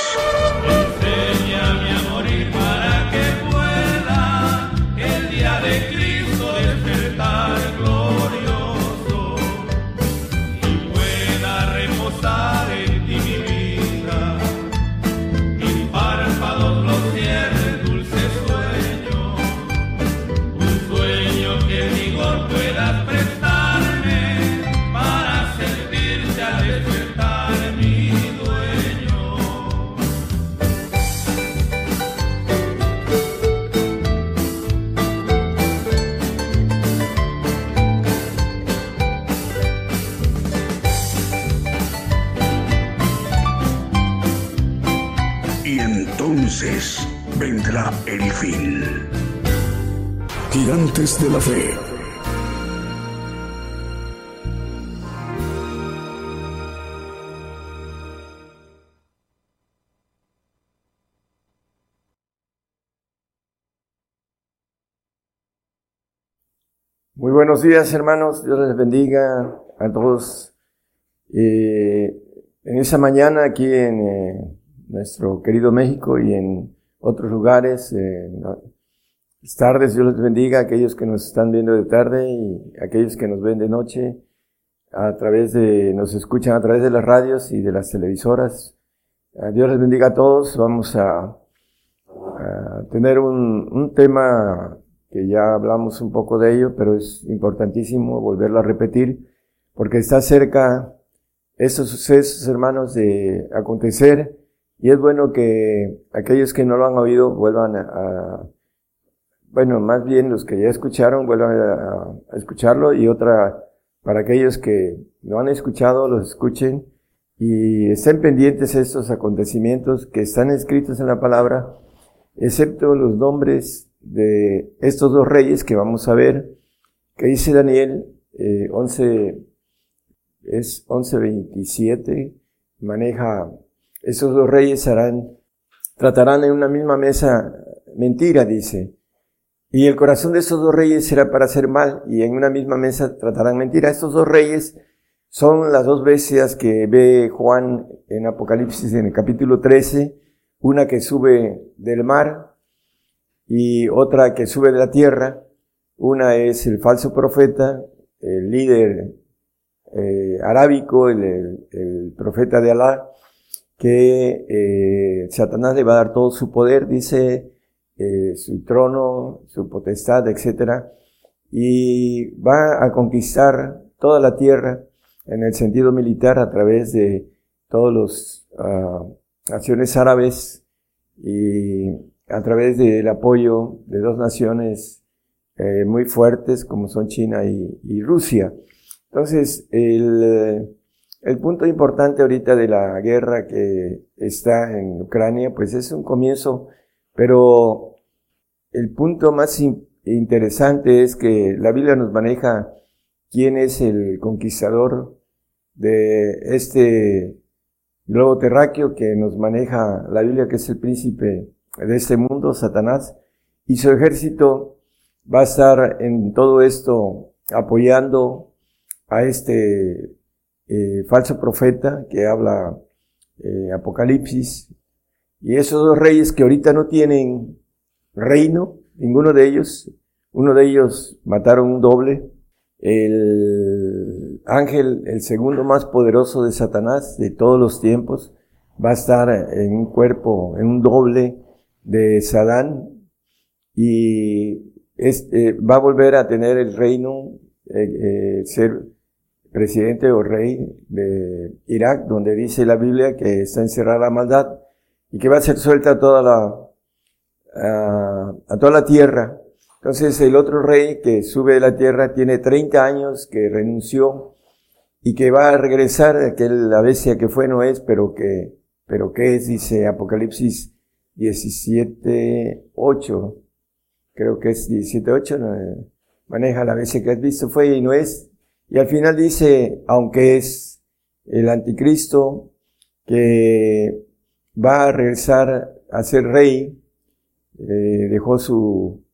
Vendrá el fin. Gigantes de la Fe. Muy buenos días hermanos, Dios les bendiga a todos. Eh, en esa mañana aquí en eh, nuestro querido México y en otros lugares. Tardes, Dios les bendiga a aquellos que nos están viendo de tarde y aquellos que nos ven de noche a través de, nos escuchan a través de las radios y de las televisoras. Dios les bendiga a todos. Vamos a, tener un, un, tema que ya hablamos un poco de ello, pero es importantísimo volverlo a repetir porque está cerca esos sucesos, hermanos, de acontecer y es bueno que aquellos que no lo han oído vuelvan a, bueno, más bien los que ya escucharon vuelvan a, escucharlo y otra, para aquellos que no han escuchado, los escuchen y estén pendientes de estos acontecimientos que están escritos en la palabra, excepto los nombres de estos dos reyes que vamos a ver, que dice Daniel eh, 11, es 11.27, maneja esos dos reyes tratarán en una misma mesa mentira, dice. Y el corazón de esos dos reyes será para hacer mal, y en una misma mesa tratarán mentira. Estos dos reyes son las dos bestias que ve Juan en Apocalipsis en el capítulo 13, una que sube del mar y otra que sube de la tierra. Una es el falso profeta, el líder eh, arábico, el profeta de Alá, que eh, Satanás le va a dar todo su poder, dice, eh, su trono, su potestad, etc. Y va a conquistar toda la tierra en el sentido militar a través de todos los uh, naciones árabes y a través del apoyo de dos naciones eh, muy fuertes como son China y, Rusia. Entonces, el, el, punto importante ahorita de la guerra que está en Ucrania, pues es un comienzo, pero el punto más interesante es que la Biblia nos maneja quién es el conquistador de este globo terráqueo que nos maneja la Biblia, que es el príncipe de este mundo, Satanás, y su ejército va a estar en todo esto apoyando a este eh, falso profeta que habla eh, Apocalipsis, y esos dos reyes que ahorita no tienen reino, ninguno de ellos, uno de ellos mataron un doble, el ángel, el segundo más poderoso de Satanás de todos los tiempos, va a estar en un cuerpo, en un doble de Sadán. Y este, va a volver a tener el reino, ser presidente o rey de Irak, donde dice la Biblia que está encerrada la maldad y que va a ser suelta toda la, a toda la tierra. Entonces el otro rey que sube de la tierra tiene 30 años que renunció y que va a regresar, aquel la bestia que fue no es, pero que, pero que es, dice Apocalipsis 17, 8, creo que es 17, 8, maneja la bestia que has visto fue y no es. Y al final dice, aunque es el anticristo que va a regresar a ser rey, eh, dejó su,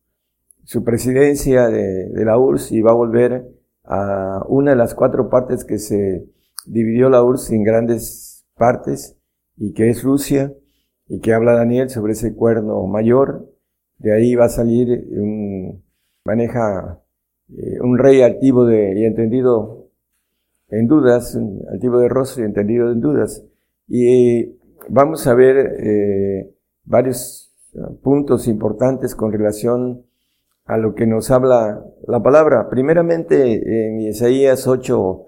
su presidencia de, la URSS y va a volver a una de las cuatro partes que se dividió la URSS en grandes partes y que es Rusia y que habla Daniel sobre ese cuerno mayor. De ahí va a salir un, maneja eh, un rey altivo de, y entendido en dudas, altivo de rostro y entendido en dudas. Y vamos a ver eh, varios puntos importantes con relación a lo que nos habla la palabra. Primeramente, en Isaías 8,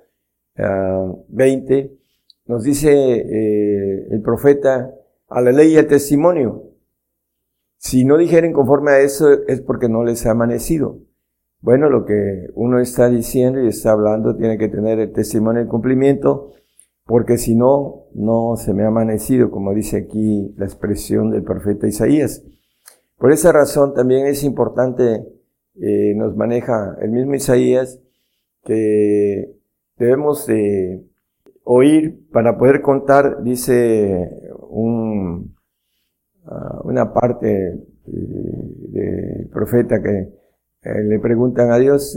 20, ah, nos dice eh, el profeta, a la ley y al testimonio. Si no dijeren conforme a eso es porque no les ha amanecido. Bueno, lo que uno está diciendo y está hablando tiene que tener el testimonio y cumplimiento, porque si no, no se me ha amanecido, como dice aquí la expresión del profeta Isaías. Por esa razón también es importante, eh, nos maneja el mismo Isaías, que debemos de oír para poder contar, dice un, ah, una parte eh, del profeta que eh, le preguntan a Dios,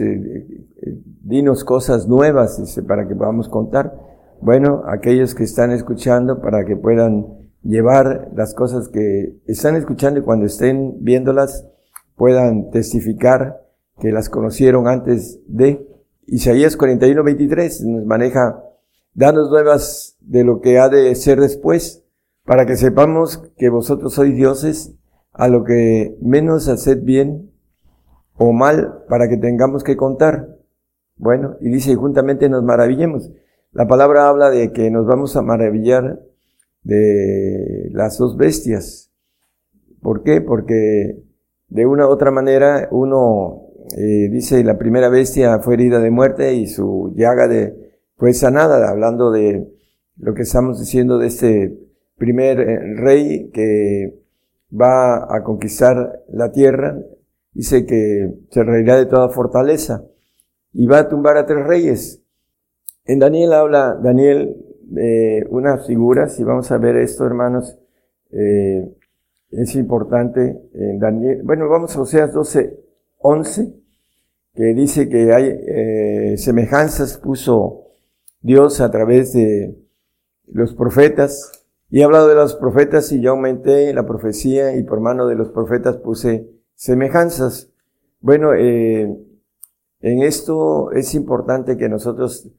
dinos cosas nuevas, para que podamos contar. Bueno, aquellos que están escuchando para que puedan llevar las cosas que están escuchando y cuando estén viéndolas puedan testificar que las conocieron antes de Isaías 41, 23 nos maneja, danos nuevas de lo que ha de ser después, para que sepamos que vosotros sois dioses, a lo que menos haced bien o mal, para que tengamos que contar. Bueno, y dice, juntamente nos maravillemos. La palabra habla de que nos vamos a maravillar de las dos bestias. ¿Por qué? Porque de una u otra manera uno eh, dice la primera bestia fue herida de muerte y su llaga de, fue sanada, hablando de lo que estamos diciendo de este primer eh, rey que va a conquistar la tierra, dice que se reirá de toda fortaleza y va a tumbar a tres reyes. En Daniel habla, Daniel eh, unas figuras, y vamos a ver esto, hermanos, eh, es importante en Daniel. Bueno, vamos a Oseas 12, 11, que dice que hay eh, semejanzas puso Dios a través de los profetas. Y he hablado de los profetas y yo aumenté la profecía y por mano de los profetas puse semejanzas. Bueno, eh, en esto es importante que nosotros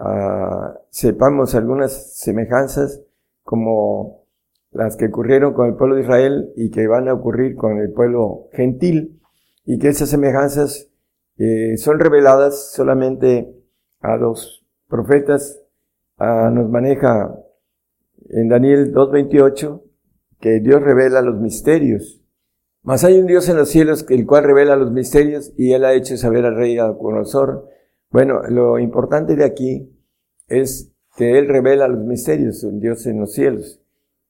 Ah, sepamos algunas semejanzas como las que ocurrieron con el pueblo de Israel y que van a ocurrir con el pueblo gentil, y que esas semejanzas eh, son reveladas solamente a los profetas. Ah, nos maneja en Daniel 2.28 que Dios revela los misterios. Mas hay un Dios en los cielos el cual revela los misterios y él ha hecho saber al rey Nabucodonosor. Bueno, lo importante de aquí es que él revela los misterios, un Dios en los cielos.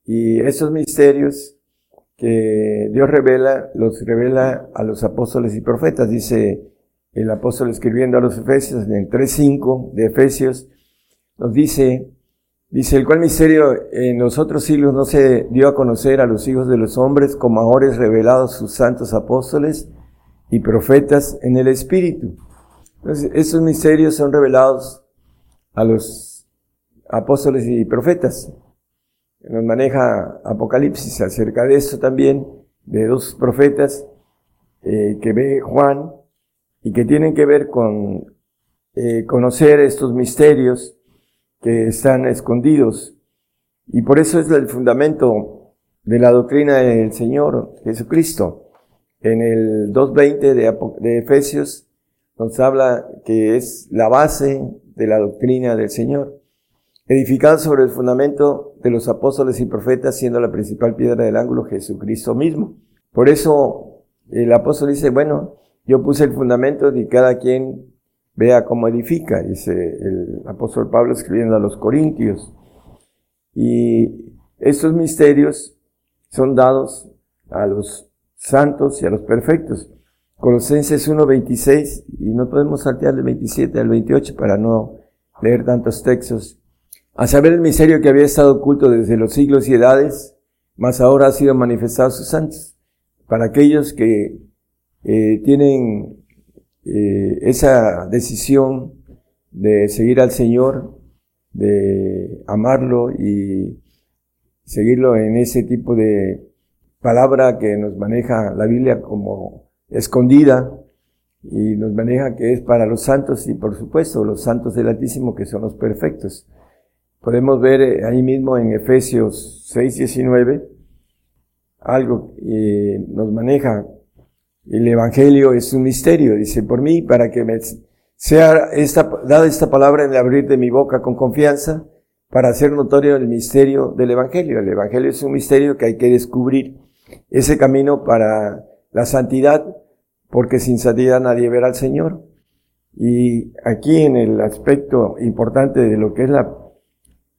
Y esos misterios que Dios revela, los revela a los apóstoles y profetas, dice el apóstol escribiendo a los Efesios en el 3.5 de Efesios, nos dice, dice, el cual misterio en los otros siglos no se dio a conocer a los hijos de los hombres como ahora es revelado sus santos apóstoles y profetas en el Espíritu. Entonces, esos misterios son revelados a los apóstoles y profetas nos maneja Apocalipsis acerca de eso también, de dos profetas eh, que ve Juan y que tienen que ver con eh, conocer estos misterios que están escondidos. Y por eso es el fundamento de la doctrina del Señor Jesucristo. En el 2.20 de, de Efesios nos habla que es la base de la doctrina del Señor edificado sobre el fundamento de los apóstoles y profetas, siendo la principal piedra del ángulo Jesucristo mismo. Por eso el apóstol dice, bueno, yo puse el fundamento y cada quien vea cómo edifica, dice el apóstol Pablo escribiendo a los Corintios. Y estos misterios son dados a los santos y a los perfectos. Colosenses 1.26, y no podemos saltear del 27 al 28 para no leer tantos textos a saber el misterio que había estado oculto desde los siglos y edades, mas ahora ha sido manifestado a sus santos. Para aquellos que eh, tienen eh, esa decisión de seguir al Señor, de amarlo y seguirlo en ese tipo de palabra que nos maneja la Biblia como escondida y nos maneja que es para los santos y por supuesto los santos del Altísimo que son los perfectos. Podemos ver eh, ahí mismo en Efesios 6, 19 algo que nos maneja. El Evangelio es un misterio, dice, por mí, para que me sea esta, dada esta palabra en el abrir de mi boca con confianza, para hacer notorio el misterio del Evangelio. El Evangelio es un misterio que hay que descubrir, ese camino para la santidad, porque sin santidad nadie verá al Señor. Y aquí en el aspecto importante de lo que es la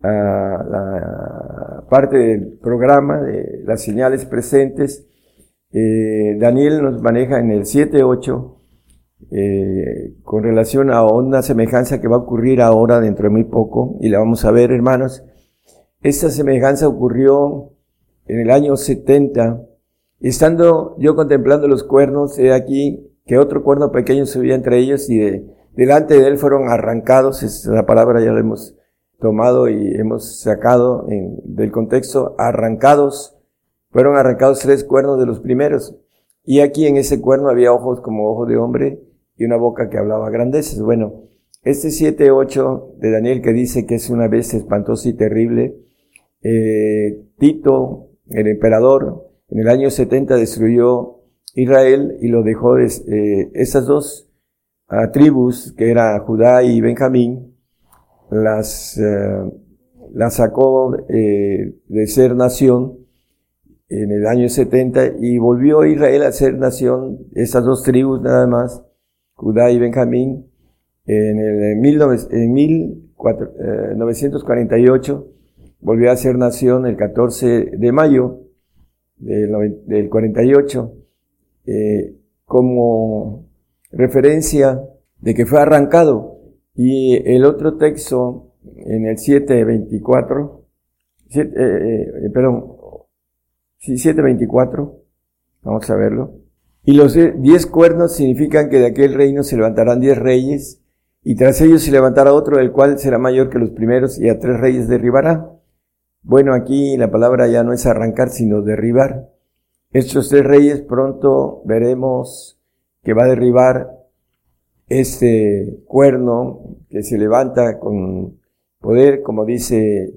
la parte del programa de las señales presentes. Eh, Daniel nos maneja en el 7.8 eh, con relación a una semejanza que va a ocurrir ahora dentro de muy poco y la vamos a ver hermanos. Esta semejanza ocurrió en el año 70. Estando yo contemplando los cuernos, he aquí que otro cuerno pequeño subía entre ellos y de, delante de él fueron arrancados, esa la palabra ya la hemos tomado y hemos sacado del contexto arrancados, fueron arrancados tres cuernos de los primeros. Y aquí en ese cuerno había ojos como ojos de hombre y una boca que hablaba grandeces. Bueno, este 7-8 de Daniel que dice que es una vez espantosa y terrible, eh, Tito, el emperador, en el año 70 destruyó Israel y lo dejó, de, eh, esas dos ah, tribus, que era Judá y Benjamín, las, eh, las sacó eh, de ser nación en el año 70 y volvió Israel a ser nación, esas dos tribus nada más, Judá y Benjamín, en el en 1948 eh, volvió a ser nación el 14 de mayo del, del 48 eh, como referencia de que fue arrancado. Y el otro texto, en el 7.24, eh, eh, perdón, sí, 7.24, vamos a verlo. Y los diez cuernos significan que de aquel reino se levantarán diez reyes, y tras ellos se levantará otro, el cual será mayor que los primeros, y a tres reyes derribará. Bueno, aquí la palabra ya no es arrancar, sino derribar. Estos tres reyes pronto veremos que va a derribar este cuerno que se levanta con poder, como dice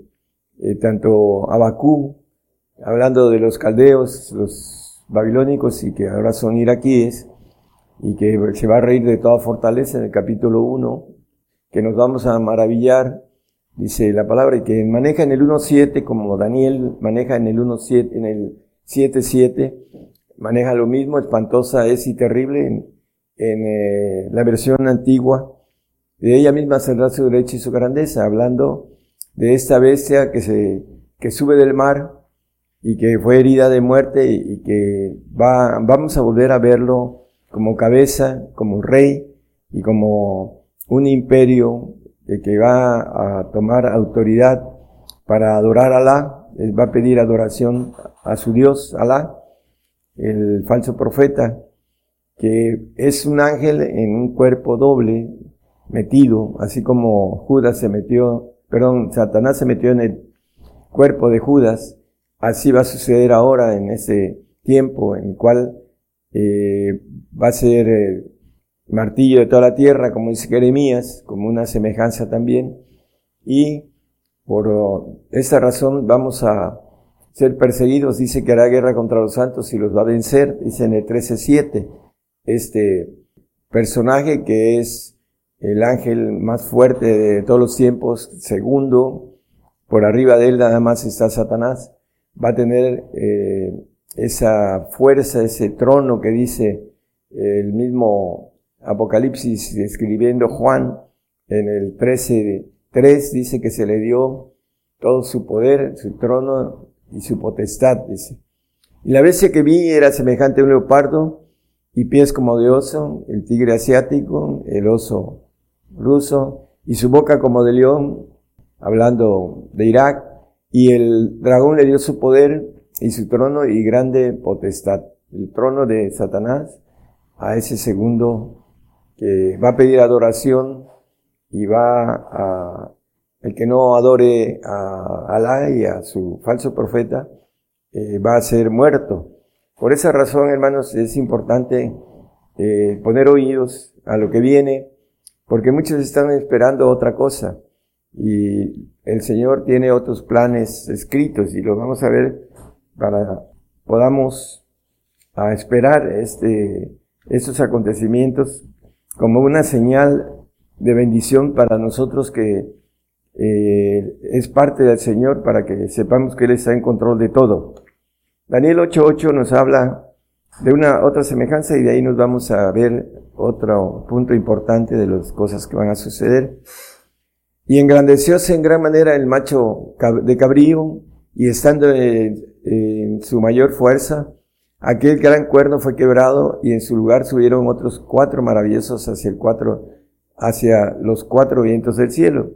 eh, tanto Abacú, hablando de los caldeos, los babilónicos y que ahora son iraquíes, y que se va a reír de toda fortaleza en el capítulo 1, que nos vamos a maravillar, dice la palabra, y que maneja en el 1.7 como Daniel maneja en el 1.7, en el 7.7, maneja lo mismo, espantosa es y terrible en, eh, la versión antigua, de ella misma saldrá su derecha y su grandeza, hablando de esta bestia que se, que sube del mar y que fue herida de muerte y, que va, vamos a volver a verlo como cabeza, como rey y como un imperio que va a tomar autoridad para adorar a Alá, va a pedir adoración a su Dios, Alá, el falso profeta, que es un ángel en un cuerpo doble, metido, así como Judas se metió perdón, Satanás se metió en el cuerpo de Judas, así va a suceder ahora en ese tiempo en el cual eh, va a ser eh, martillo de toda la tierra, como dice Jeremías, como una semejanza también, y por oh, esa razón vamos a ser perseguidos, dice que hará guerra contra los santos y los va a vencer, dice en el 13.7, este personaje que es el ángel más fuerte de todos los tiempos, segundo, por arriba de él nada más está Satanás, va a tener eh, esa fuerza, ese trono que dice el mismo Apocalipsis escribiendo Juan en el 13.3 dice que se le dio todo su poder, su trono y su potestad, dice. Y la bestia que vi era semejante a un leopardo y pies como de oso, el tigre asiático, el oso ruso, y su boca como de león, hablando de Irak, y el dragón le dio su poder y su trono y grande potestad. El trono de Satanás a ese segundo que va a pedir adoración y va a, el que no adore a Alá y a su falso profeta, eh, va a ser muerto. Por esa razón, hermanos, es importante eh, poner oídos a lo que viene, porque muchos están esperando otra cosa y el Señor tiene otros planes escritos y lo vamos a ver para podamos a esperar este, estos acontecimientos como una señal de bendición para nosotros que eh, es parte del Señor para que sepamos que Él está en control de todo. Daniel 8.8 nos habla de una otra semejanza y de ahí nos vamos a ver otro punto importante de las cosas que van a suceder. Y engrandecióse en gran manera el macho de cabrío, y estando en, su mayor fuerza, aquel gran cuerno fue quebrado, y en su lugar subieron otros cuatro maravillosos hacia el cuatro, hacia los cuatro vientos del cielo.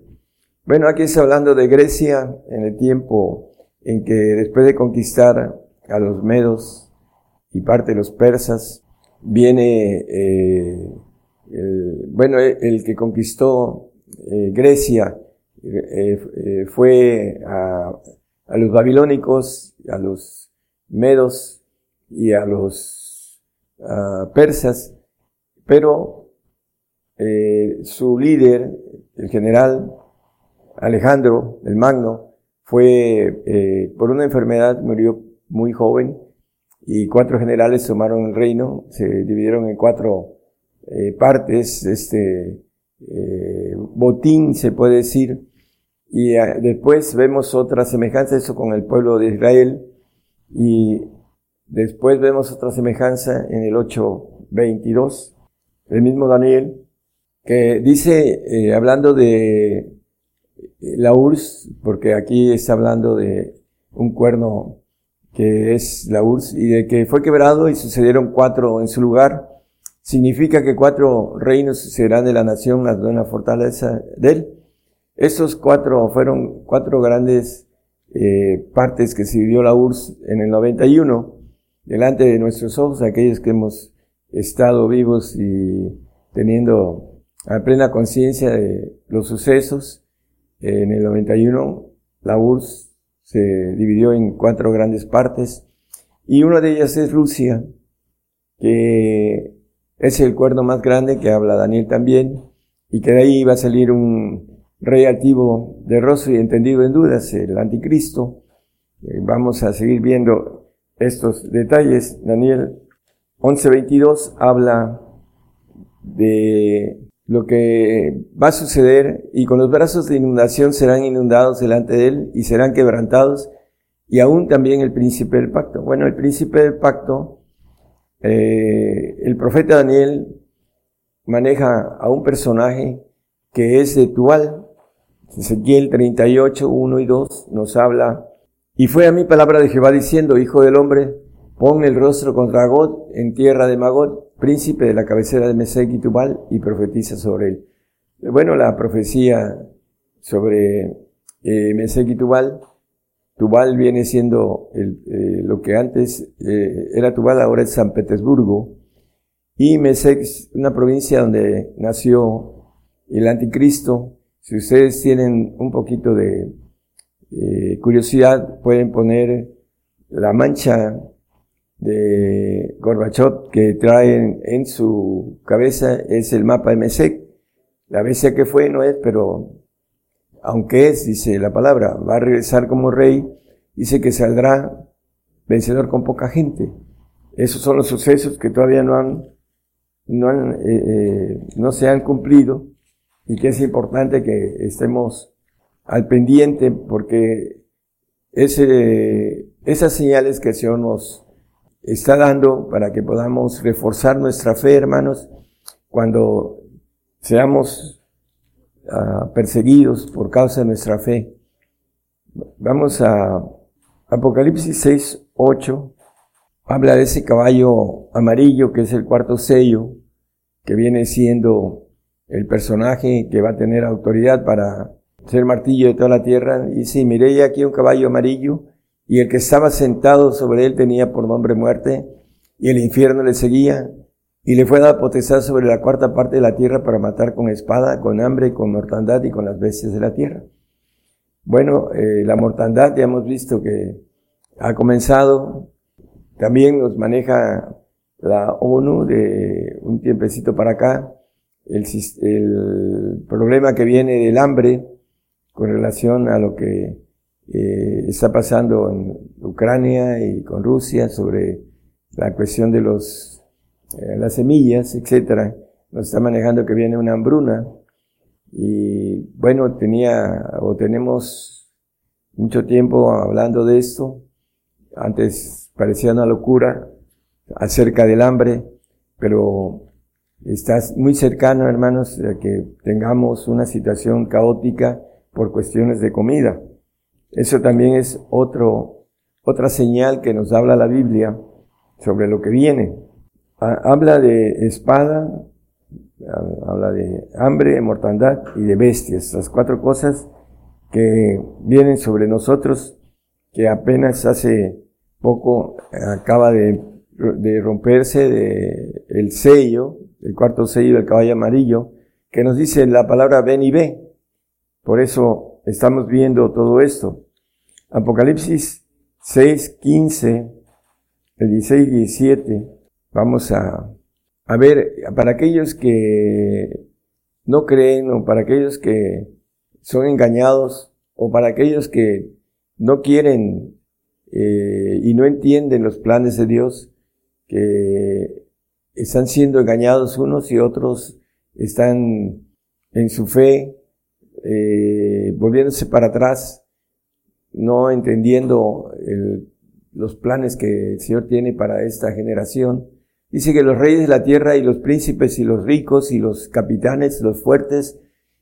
Bueno, aquí está hablando de Grecia en el tiempo en que después de conquistar a los medos y parte de los persas, viene, eh, bueno, el, que conquistó eh, Grecia eh, fue a, los babilónicos, a los medos y a los persas, pero su líder, el general Alejandro el Magno, fue por una enfermedad, murió muy joven, y cuatro generales tomaron el reino, se dividieron en cuatro eh, partes, este eh, botín se puede decir, y ah, después vemos otra semejanza, eso con el pueblo de Israel, y después vemos otra semejanza en el 8.22, el mismo Daniel, que dice, eh, hablando de la URSS, porque aquí está hablando de un cuerno que es la URSS, y de que fue quebrado y sucedieron cuatro en su lugar, significa que cuatro reinos serán de la nación, las una fortaleza de él. Estos cuatro fueron cuatro grandes eh, partes que se la URSS en el 91, delante de nuestros ojos, aquellos que hemos estado vivos y teniendo a plena conciencia de los sucesos. En el 91, la URSS se dividió en cuatro grandes partes y una de ellas es Rusia, que es el cuerno más grande que habla Daniel también y que de ahí va a salir un rey altivo de rostro y entendido en dudas, el anticristo. Eh, vamos a seguir viendo estos detalles. Daniel 11:22 habla de lo que va a suceder y con los brazos de inundación serán inundados delante de él y serán quebrantados y aún también el príncipe del pacto. Bueno, el príncipe del pacto, eh, el profeta Daniel maneja a un personaje que es de Tual. Ezequiel 38, 1 y 2 nos habla, y fue a mí palabra de Jehová diciendo, Hijo del hombre, pon el rostro contra God en tierra de Magot, príncipe de la cabecera de Mesec y Tubal, y profetiza sobre él. Bueno, la profecía sobre eh, Mesec y Tubal, Tubal viene siendo eh, lo que antes eh, era Tubal, ahora es San Petersburgo, y Mesec es una provincia donde nació el anticristo. Si ustedes tienen un poquito de eh, curiosidad, pueden poner la mancha de Gorbachev que traen en su cabeza es el mapa de Mesec. La bestia que fue no es, pero aunque es, dice la palabra, va a regresar como rey, dice que saldrá vencedor con poca gente. Esos son los sucesos que todavía no han no, eh, eh, no se han cumplido y que es importante que estemos al pendiente porque ese, esas señales que el Señor nos está dando para que podamos reforzar nuestra fe, hermanos, cuando seamos uh, perseguidos por causa de nuestra fe. Vamos a Apocalipsis 6, 8 habla de ese caballo amarillo que es el cuarto sello, que viene siendo el personaje que va a tener autoridad para ser martillo de toda la tierra. Y sí, miré aquí un caballo amarillo y el que estaba sentado sobre él tenía por nombre muerte y el infierno le seguía y le fue dada potestad sobre la cuarta parte de la tierra para matar con espada, con hambre, con mortandad y con las bestias de la tierra. Bueno, eh, la mortandad ya hemos visto que ha comenzado, también nos maneja la ONU de un tiempecito para acá, el, problema que viene del hambre con relación a lo que eh, está pasando en Ucrania y con Rusia sobre la cuestión de los, eh, las semillas, etcétera. Nos está manejando que viene una hambruna y bueno, tenía o tenemos mucho tiempo hablando de esto. Antes parecía una locura acerca del hambre, pero estás muy cercano, hermanos, a que tengamos una situación caótica por cuestiones de comida. Eso también es otro, otra señal que nos habla la Biblia sobre lo que viene. Habla de espada, habla de hambre, mortandad y de bestias, las cuatro cosas que vienen sobre nosotros que apenas hace poco acaba de, romperse de el sello, el cuarto sello del caballo amarillo, que nos dice la palabra ven y ve. Por eso estamos viendo todo esto. Apocalipsis 6, 15, el 16 17. Vamos a, a ver, para aquellos que no creen o para aquellos que son engañados o para aquellos que no quieren eh, y no entienden los planes de Dios, que están siendo engañados unos y otros están en su fe, eh, volviéndose para atrás, no entendiendo los planes que el Señor tiene para esta generación. Dice que los reyes de la tierra y los príncipes y los ricos y los capitanes, los fuertes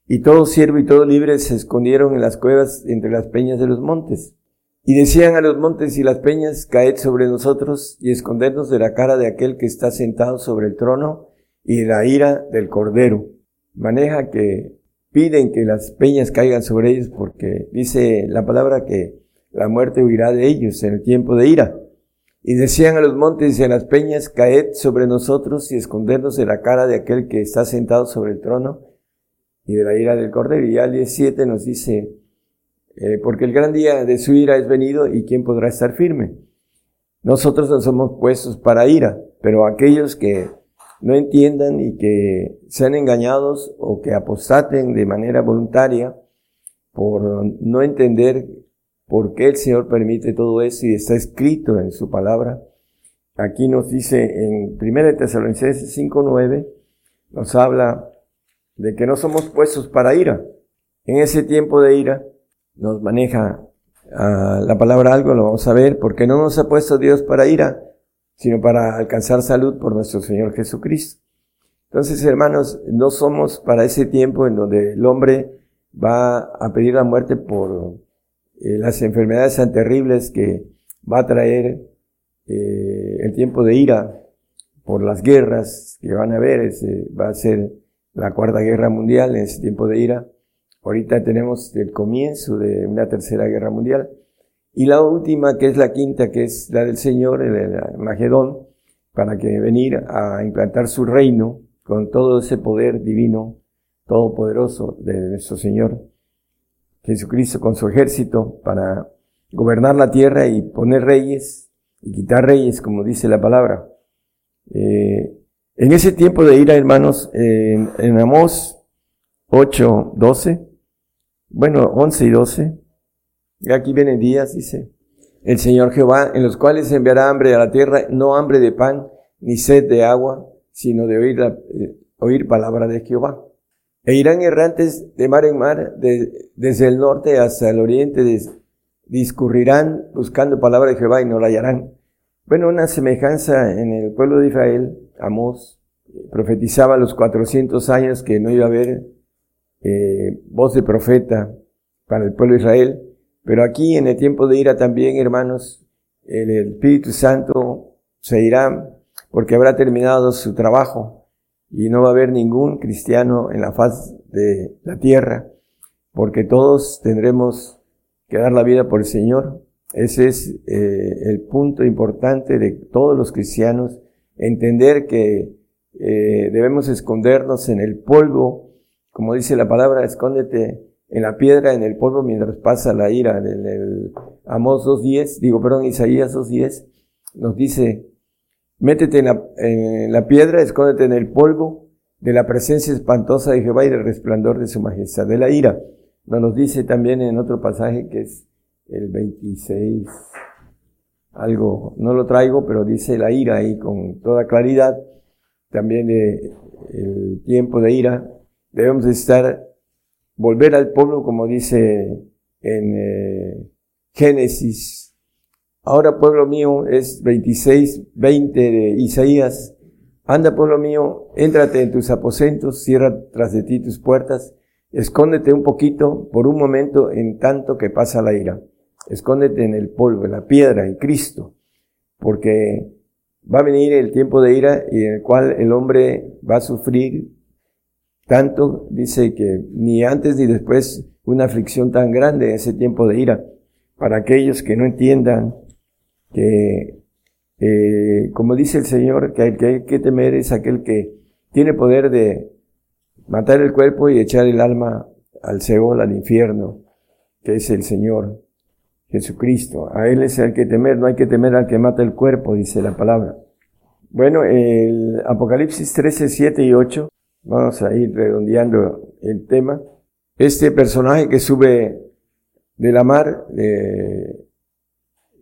y todo siervo y todo libre se escondieron en las cuevas entre las peñas de los montes. Y decían a los montes y las peñas, caed sobre nosotros y escondernos de la cara de aquel que está sentado sobre el trono y de la ira del cordero. Maneja que piden que las peñas caigan sobre ellos porque dice la palabra que la muerte huirá de ellos en el tiempo de ira. Y decían a los montes y a las peñas, caed sobre nosotros y escondernos de la cara de aquel que está sentado sobre el trono y de la ira del cordero. Y al 17 nos dice, eh, porque el gran día de su ira es venido y quién podrá estar firme. Nosotros no somos puestos para ira, pero aquellos que no entiendan y que sean engañados o que apostaten de manera voluntaria por no entender por qué el Señor permite todo eso y está escrito en su palabra. Aquí nos dice en 1 Tesalonicenses 5.9, nos habla de que no somos puestos para ira. En ese tiempo de ira nos maneja ah, la palabra algo, lo vamos a ver, porque no nos ha puesto Dios para ira, sino para alcanzar salud por nuestro Señor Jesucristo. Entonces, hermanos, no somos para ese tiempo en donde el hombre va a pedir la muerte por eh, las enfermedades tan terribles que va a traer eh, el tiempo de ira por las guerras que van a haber, ese va a ser la cuarta guerra mundial en ese tiempo de ira. Ahorita tenemos el comienzo de una tercera guerra mundial. Y la última, que es la quinta, que es la del Señor, el Magedón, para que venir a implantar su reino con todo ese poder divino, todopoderoso de nuestro Señor Jesucristo con su ejército para gobernar la tierra y poner reyes y quitar reyes, como dice la palabra. Eh, en ese tiempo de ira, hermanos, en, en Amós 8, 12, bueno, 11 y 12, y aquí vienen días, dice, el Señor Jehová, en los cuales enviará hambre a la tierra, no hambre de pan, ni sed de agua, sino de oír, eh, oír palabra de Jehová. E irán errantes de mar en mar, desde el norte hasta el oriente, discurrirán buscando palabra de Jehová y no la hallarán. Bueno, una semejanza en el pueblo de Israel, Amós profetizaba los 400 años que no iba a haber eh, voz de profeta para el pueblo de Israel, pero aquí en el tiempo de ira también, hermanos, el Espíritu Santo se irá porque habrá terminado su trabajo y no va a haber ningún cristiano en la faz de la tierra, porque todos tendremos que dar la vida por el Señor. Ese es eh, el punto importante de todos los cristianos, entender que eh, debemos escondernos en el polvo, como dice la palabra, escóndete en la piedra, en el polvo, mientras pasa la ira. En el Amós 2.10, digo, perdón, Isaías 2.10, nos dice, métete en la, piedra, escóndete en el polvo de la presencia espantosa de Jehová y del resplandor de su majestad, de la ira. Nos lo dice también en otro pasaje que es el 26, algo, no lo traigo, pero dice la ira ahí con toda claridad. También eh, el tiempo de ira. Debemos estar, volver al pueblo, como dice en eh, Génesis. Ahora, pueblo mío, es 26, 20 de Isaías. Anda, pueblo mío, éntrate en tus aposentos, cierra tras de ti tus puertas, escóndete un poquito por un momento en tanto que pasa la ira. Escóndete en el polvo, en la piedra, en Cristo, porque va a venir el tiempo de ira y en el cual el hombre va a sufrir tanto, dice que ni antes ni después una aflicción tan grande en ese tiempo de ira. Para aquellos que no entiendan que, eh, como dice el Señor, que el que hay que temer es aquel que tiene poder de matar el cuerpo y echar el alma al Seol, al infierno, que es el Señor. Jesucristo. A Él es el que temer, no hay que temer al que mata el cuerpo, dice la palabra. Bueno, el Apocalipsis 13, 7 y 8, vamos a ir redondeando el tema. Este personaje que sube de la mar,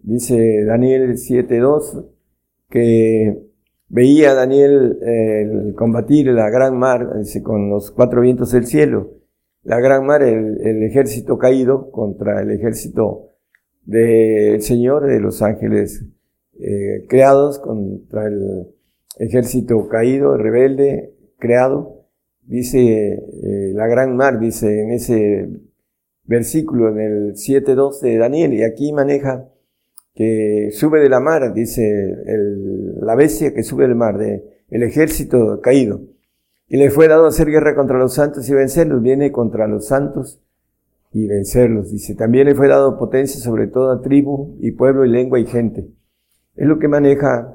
dice Daniel 7, 2, que veía a Daniel el combatir la gran mar con los cuatro vientos del cielo. La gran mar, el, el ejército caído contra el ejército del Señor, de los ángeles eh, creados contra el ejército caído, rebelde, creado. Dice eh, la gran mar, dice en ese versículo, en el 7.2 de Daniel, y aquí maneja que sube de la mar, dice la bestia que sube del mar, de, el ejército caído. Y le fue dado hacer guerra contra los santos y vencerlos. Viene contra los santos y vencerlos. Dice, también le fue dado potencia sobre toda tribu y pueblo y lengua y gente. Es lo que maneja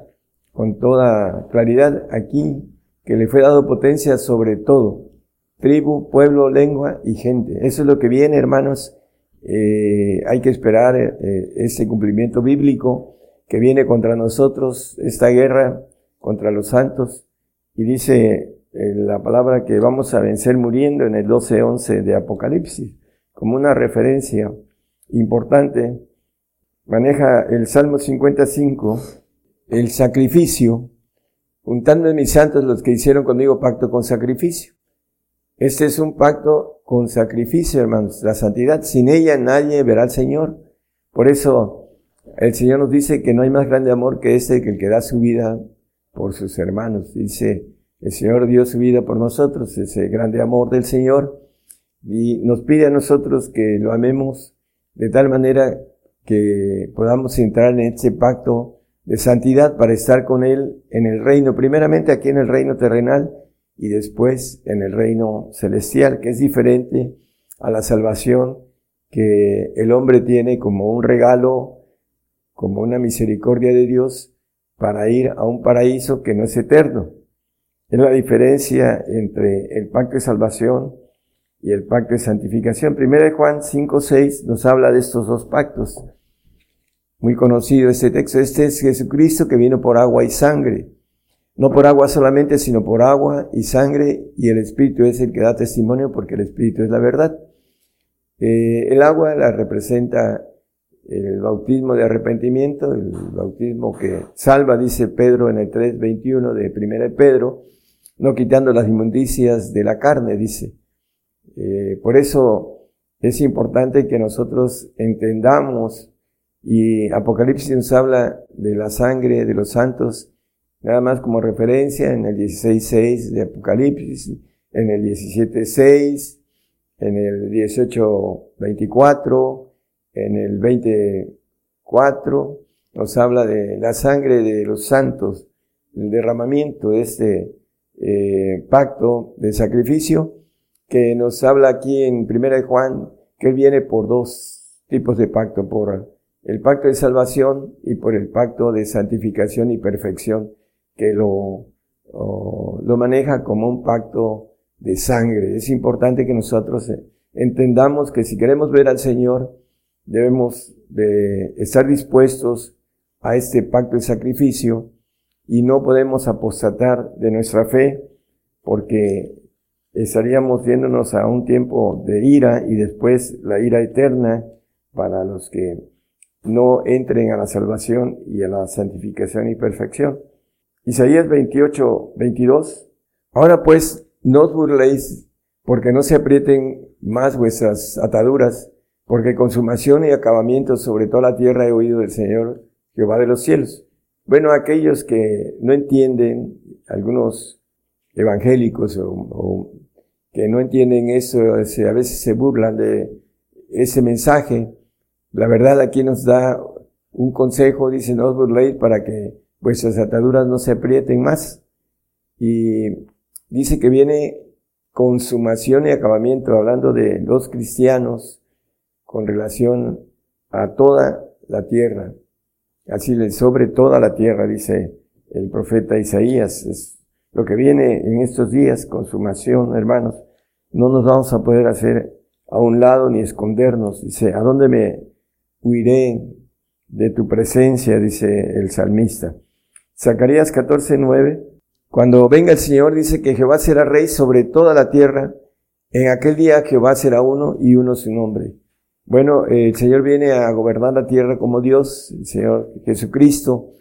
con toda claridad aquí, que le fue dado potencia sobre todo, tribu, pueblo, lengua y gente. Eso es lo que viene, hermanos. Eh, hay que esperar eh, ese cumplimiento bíblico que viene contra nosotros, esta guerra contra los santos. Y dice eh, la palabra que vamos a vencer muriendo en el 12.11 de Apocalipsis como una referencia importante, maneja el Salmo 55, el sacrificio, juntando en mis santos los que hicieron conmigo pacto con sacrificio. Este es un pacto con sacrificio, hermanos, la santidad. Sin ella nadie verá al Señor. Por eso el Señor nos dice que no hay más grande amor que este, que el que da su vida por sus hermanos. Dice, el Señor dio su vida por nosotros, ese grande amor del Señor, y nos pide a nosotros que lo amemos de tal manera que podamos entrar en ese pacto de santidad para estar con Él en el reino, primeramente aquí en el reino terrenal y después en el reino celestial, que es diferente a la salvación que el hombre tiene como un regalo, como una misericordia de Dios para ir a un paraíso que no es eterno. Es la diferencia entre el pacto de salvación y el pacto de santificación. Primero de Juan 5, 6 nos habla de estos dos pactos. Muy conocido este texto. Este es Jesucristo que vino por agua y sangre. No por agua solamente, sino por agua y sangre, y el Espíritu es el que da testimonio porque el Espíritu es la verdad. Eh, el agua la representa el bautismo de arrepentimiento, el bautismo que salva, dice Pedro en el 3.21 de 1 de Pedro, no quitando las inmundicias de la carne, dice. Eh, por eso es importante que nosotros entendamos, y Apocalipsis nos habla de la sangre de los santos, nada más como referencia en el 16.6 de Apocalipsis, en el 17.6, en el 18.24, en el 24, nos habla de la sangre de los santos, el derramamiento de este eh, pacto de sacrificio, que nos habla aquí en Primera de Juan, que él viene por dos tipos de pacto, por el pacto de salvación y por el pacto de santificación y perfección, que lo, lo maneja como un pacto de sangre. Es importante que nosotros entendamos que si queremos ver al Señor, debemos de estar dispuestos a este pacto de sacrificio y no podemos apostatar de nuestra fe porque estaríamos viéndonos a un tiempo de ira y después la ira eterna para los que no entren a la salvación y a la santificación y perfección. Isaías 28, 22. Ahora pues, no os burléis porque no se aprieten más vuestras ataduras, porque consumación y acabamiento sobre toda la tierra he oído del Señor Jehová de los cielos. Bueno, aquellos que no entienden, algunos evangélicos o, que no entienden eso, a veces se burlan de ese mensaje. La verdad aquí nos da un consejo, dice, no os burléis para que vuestras ataduras no se aprieten más. Y dice que viene consumación y acabamiento, hablando de los cristianos con relación a toda la tierra. Así le sobre toda la tierra, dice el profeta Isaías. Es lo que viene en estos días, consumación, hermanos. No nos vamos a poder hacer a un lado ni escondernos. Dice, ¿a dónde me huiré de tu presencia? Dice el salmista. Zacarías 14, 9. Cuando venga el Señor, dice que Jehová será rey sobre toda la tierra. En aquel día Jehová será uno y uno su nombre. Bueno, el Señor viene a gobernar la tierra como Dios, el Señor Jesucristo.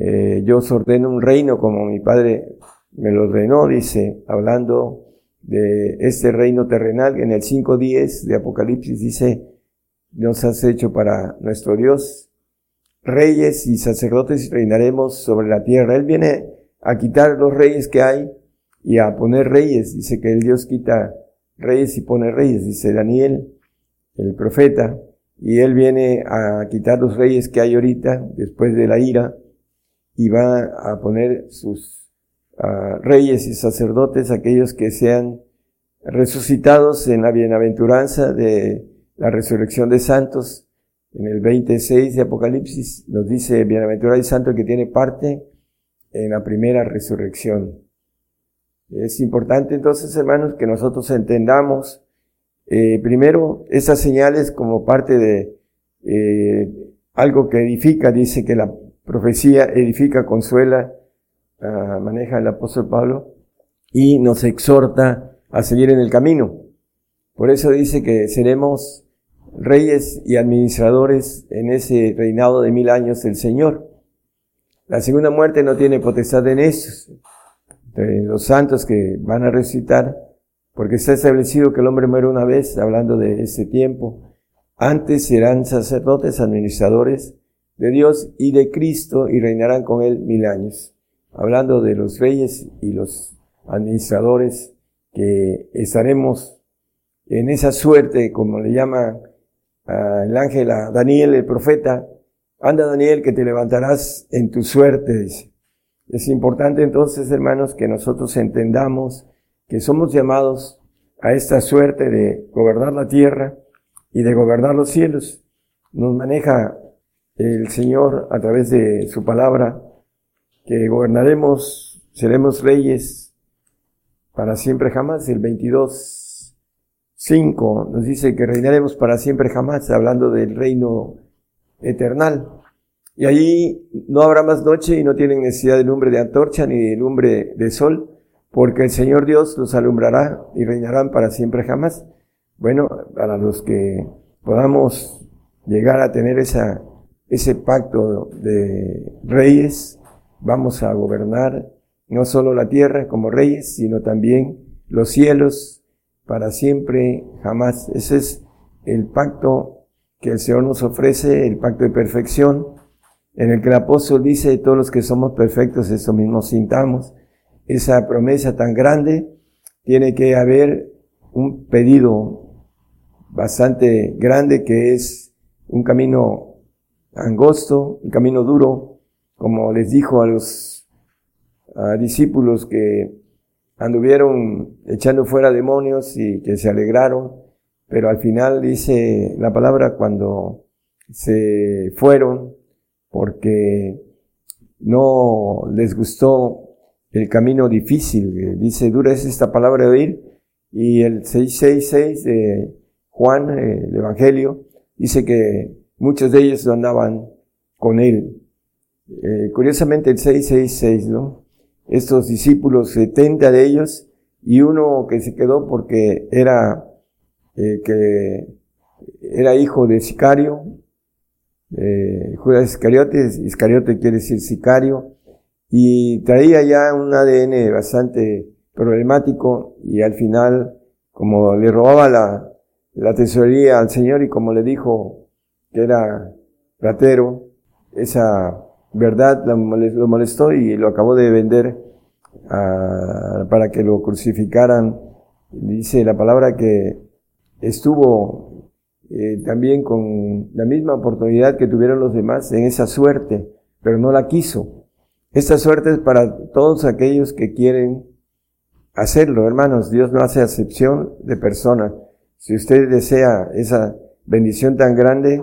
Eh, yo os ordeno un reino como mi Padre me lo ordenó, dice, hablando de este reino terrenal. En el 5.10 de Apocalipsis dice, nos has hecho para nuestro Dios reyes y sacerdotes y reinaremos sobre la tierra. Él viene a quitar los reyes que hay y a poner reyes. Dice que el Dios quita reyes y pone reyes, dice Daniel el profeta, y él viene a quitar los reyes que hay ahorita, después de la ira, y va a poner sus ah, reyes y sacerdotes, aquellos que sean resucitados en la bienaventuranza de la resurrección de santos. En el 26 de Apocalipsis nos dice, bienaventurado y santo que tiene parte en la primera resurrección. Es importante entonces, hermanos, que nosotros entendamos eh, primero, esas señales como parte de eh, algo que edifica, dice que la profecía edifica, consuela, maneja el apóstol Pablo y nos exhorta a seguir en el camino. Por eso dice que seremos reyes y administradores en ese reinado de mil años del Señor. La segunda muerte no tiene potestad en estos, los santos que van a resucitar, porque está establecido que el hombre muere una vez, hablando de ese tiempo. Antes serán sacerdotes, administradores de Dios y de Cristo y reinarán con él mil años. Hablando de los reyes y los administradores que estaremos en esa suerte, como le llama el ángel Daniel, el profeta, anda Daniel que te levantarás en tu suerte, dice. Es importante entonces, hermanos, que nosotros entendamos que somos llamados a esta suerte de gobernar la tierra y de gobernar los cielos. Nos maneja el Señor a través de su palabra que gobernaremos, seremos reyes para siempre jamás. El 22, 5 nos dice que reinaremos para siempre jamás, hablando del reino eternal. Y allí no habrá más noche y no tienen necesidad de lumbre de antorcha ni de lumbre de sol, porque el Señor Dios los alumbrará y reinarán para siempre jamás. Bueno, para los que podamos llegar a tener ese pacto de reyes, vamos a gobernar no solo la tierra como reyes, sino también los cielos para siempre jamás. Ese es el pacto que el Señor nos ofrece, el pacto de perfección, en el que el apóstol dice, todos los que somos perfectos, eso mismo sintamos. Esa promesa tan grande, tiene que haber un pedido bastante grande que es un camino angosto, un camino duro, como les dijo a los discípulos que anduvieron echando fuera demonios y que se alegraron, pero al final dice la palabra cuando se fueron porque no les gustó el camino difícil. Dice, dura es esta palabra de oír. Y el 666 de Juan, el Evangelio, dice que muchos de ellos andaban con él. Eh, curiosamente el 666, ¿no? Estos discípulos, 70 de ellos, y uno que se quedó porque era, eh, que era hijo de sicario, eh, Judas Iscariote, Iscariote quiere decir sicario, y traía ya un ADN bastante problemático, y al final, como le robaba la, la tesorería al Señor y como le dijo que era ratero, esa verdad lo molestó y lo acabó de vender para que lo crucificaran. Dice la palabra que estuvo eh, también con la misma oportunidad que tuvieron los demás en esa suerte, pero no la quiso. Esta suerte es para todos aquellos que quieren hacerlo, hermanos. Dios no hace acepción de personas. Si usted desea esa bendición tan grande,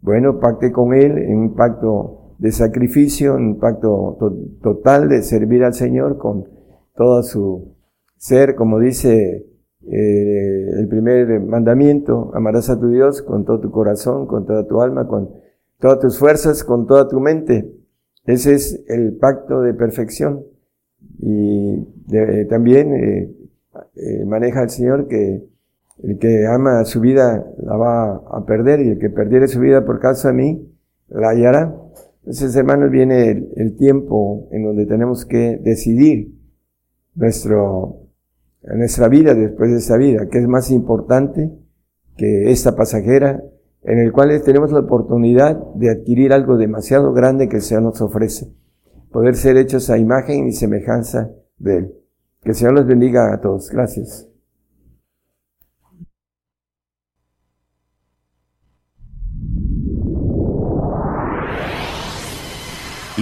bueno, pacte con Él en un pacto de sacrificio, un pacto total de servir al Señor con todo su ser, como dice eh, el primer mandamiento, amarás a tu Dios con todo tu corazón, con toda tu alma, con todas tus fuerzas, con toda tu mente. Ese es el pacto de perfección. Y también eh, eh, maneja el Señor que el que ama su vida la va a perder y el que perdiere su vida por causa de mí la hallará. Entonces, hermanos, viene el, tiempo en donde tenemos que decidir nuestro, nuestra vida después de esta vida, que es más importante que esta pasajera, en el cual tenemos la oportunidad de adquirir algo demasiado grande que el Señor nos ofrece, poder ser hechos a imagen y semejanza de Él. Que el Señor los bendiga a todos. Gracias.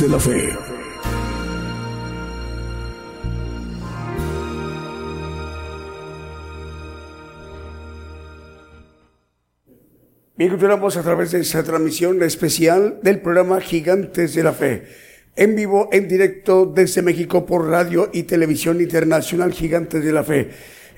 De la fe. Bien, continuamos a través de esta transmisión especial del programa Gigantes de la Fe. En vivo, en directo desde México por radio y televisión internacional Gigantes de la Fe.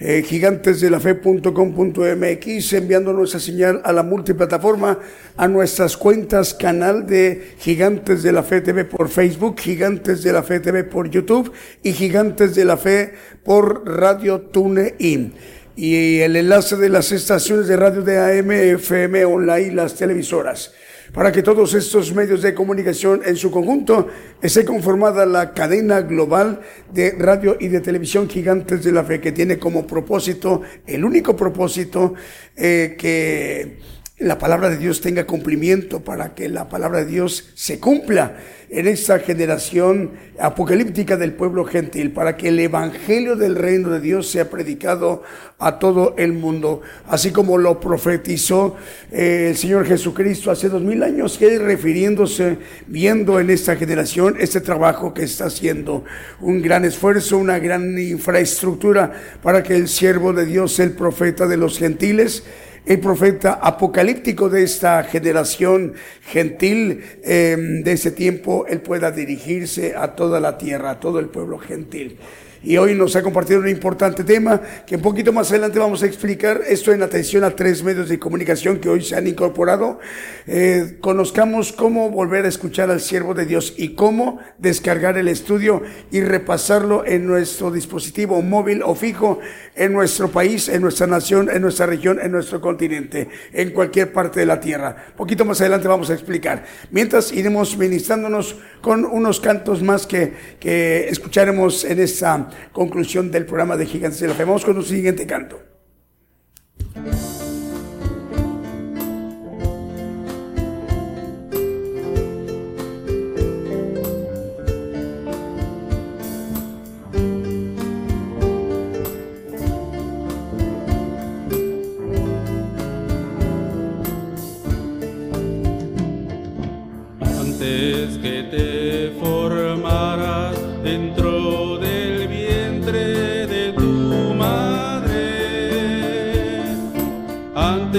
Eh, gigantesdelafe.com.mx enviando nuestra señal a la multiplataforma, a nuestras cuentas, canal de Gigantes de la Fe TV por Facebook, Gigantes de la Fe TV por YouTube y Gigantes de la Fe por Radio TuneIn y el enlace de las estaciones de radio de AM, FM, online, las televisoras. Para que todos estos medios de comunicación en su conjunto esté conformada la cadena global de radio y de televisión gigantes de la fe, que tiene como propósito, el único propósito, eh, que la palabra de Dios tenga cumplimiento, para que la palabra de Dios se cumpla en esta generación apocalíptica del pueblo gentil, para que el evangelio del reino de Dios sea predicado a todo el mundo, así como lo profetizó eh, el Señor Jesucristo hace dos mil años, que refiriéndose, viendo en esta generación este trabajo que está haciendo, un gran esfuerzo, una gran infraestructura para que el siervo de Dios, el profeta de los gentiles, el profeta apocalíptico de esta generación gentil em, de ese tiempo, él pueda dirigirse a toda la tierra, a todo el pueblo gentil y hoy nos ha compartido un importante tema que un poquito más adelante vamos a explicar. Esto en atención a tres medios de comunicación que hoy se han incorporado. Eh, conozcamos cómo volver a escuchar al siervo de Dios y cómo descargar el estudio y repasarlo en nuestro dispositivo móvil o fijo en nuestro país, en nuestra nación, en nuestra región, en nuestro continente, en cualquier parte de la tierra. Un poquito más adelante vamos a explicar. Mientras iremos ministrándonos con unos cantos más que, que escucharemos en esta conclusión del programa de Gigantes de la. Vamos con un siguiente canto.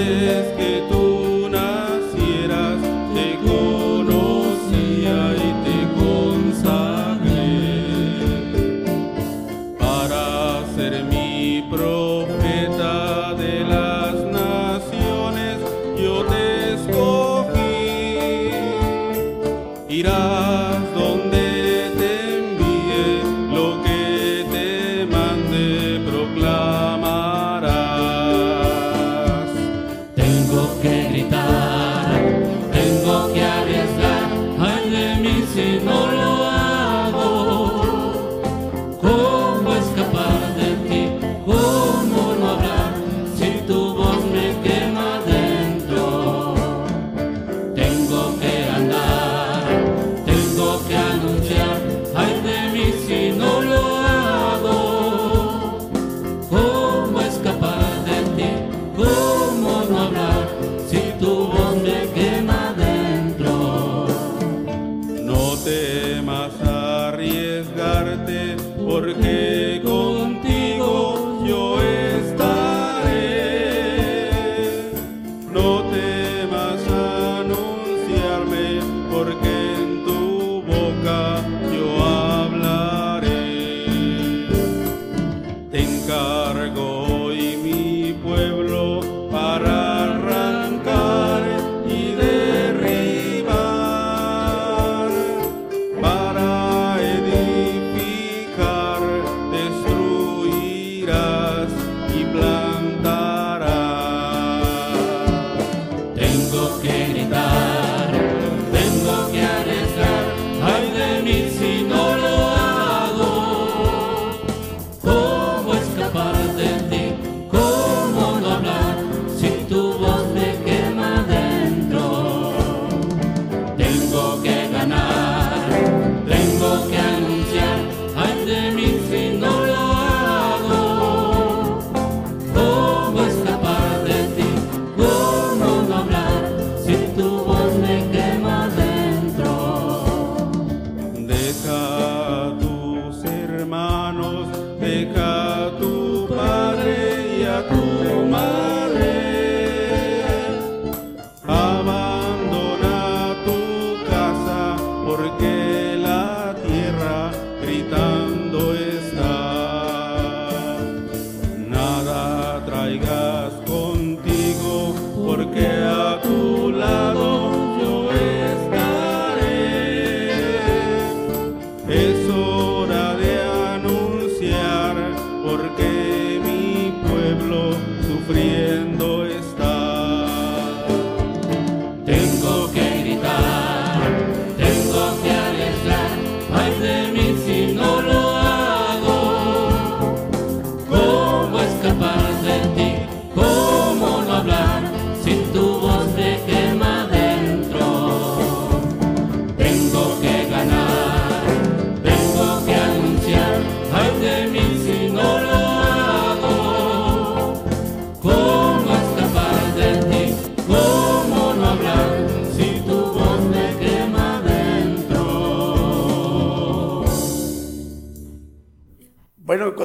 Antes que tú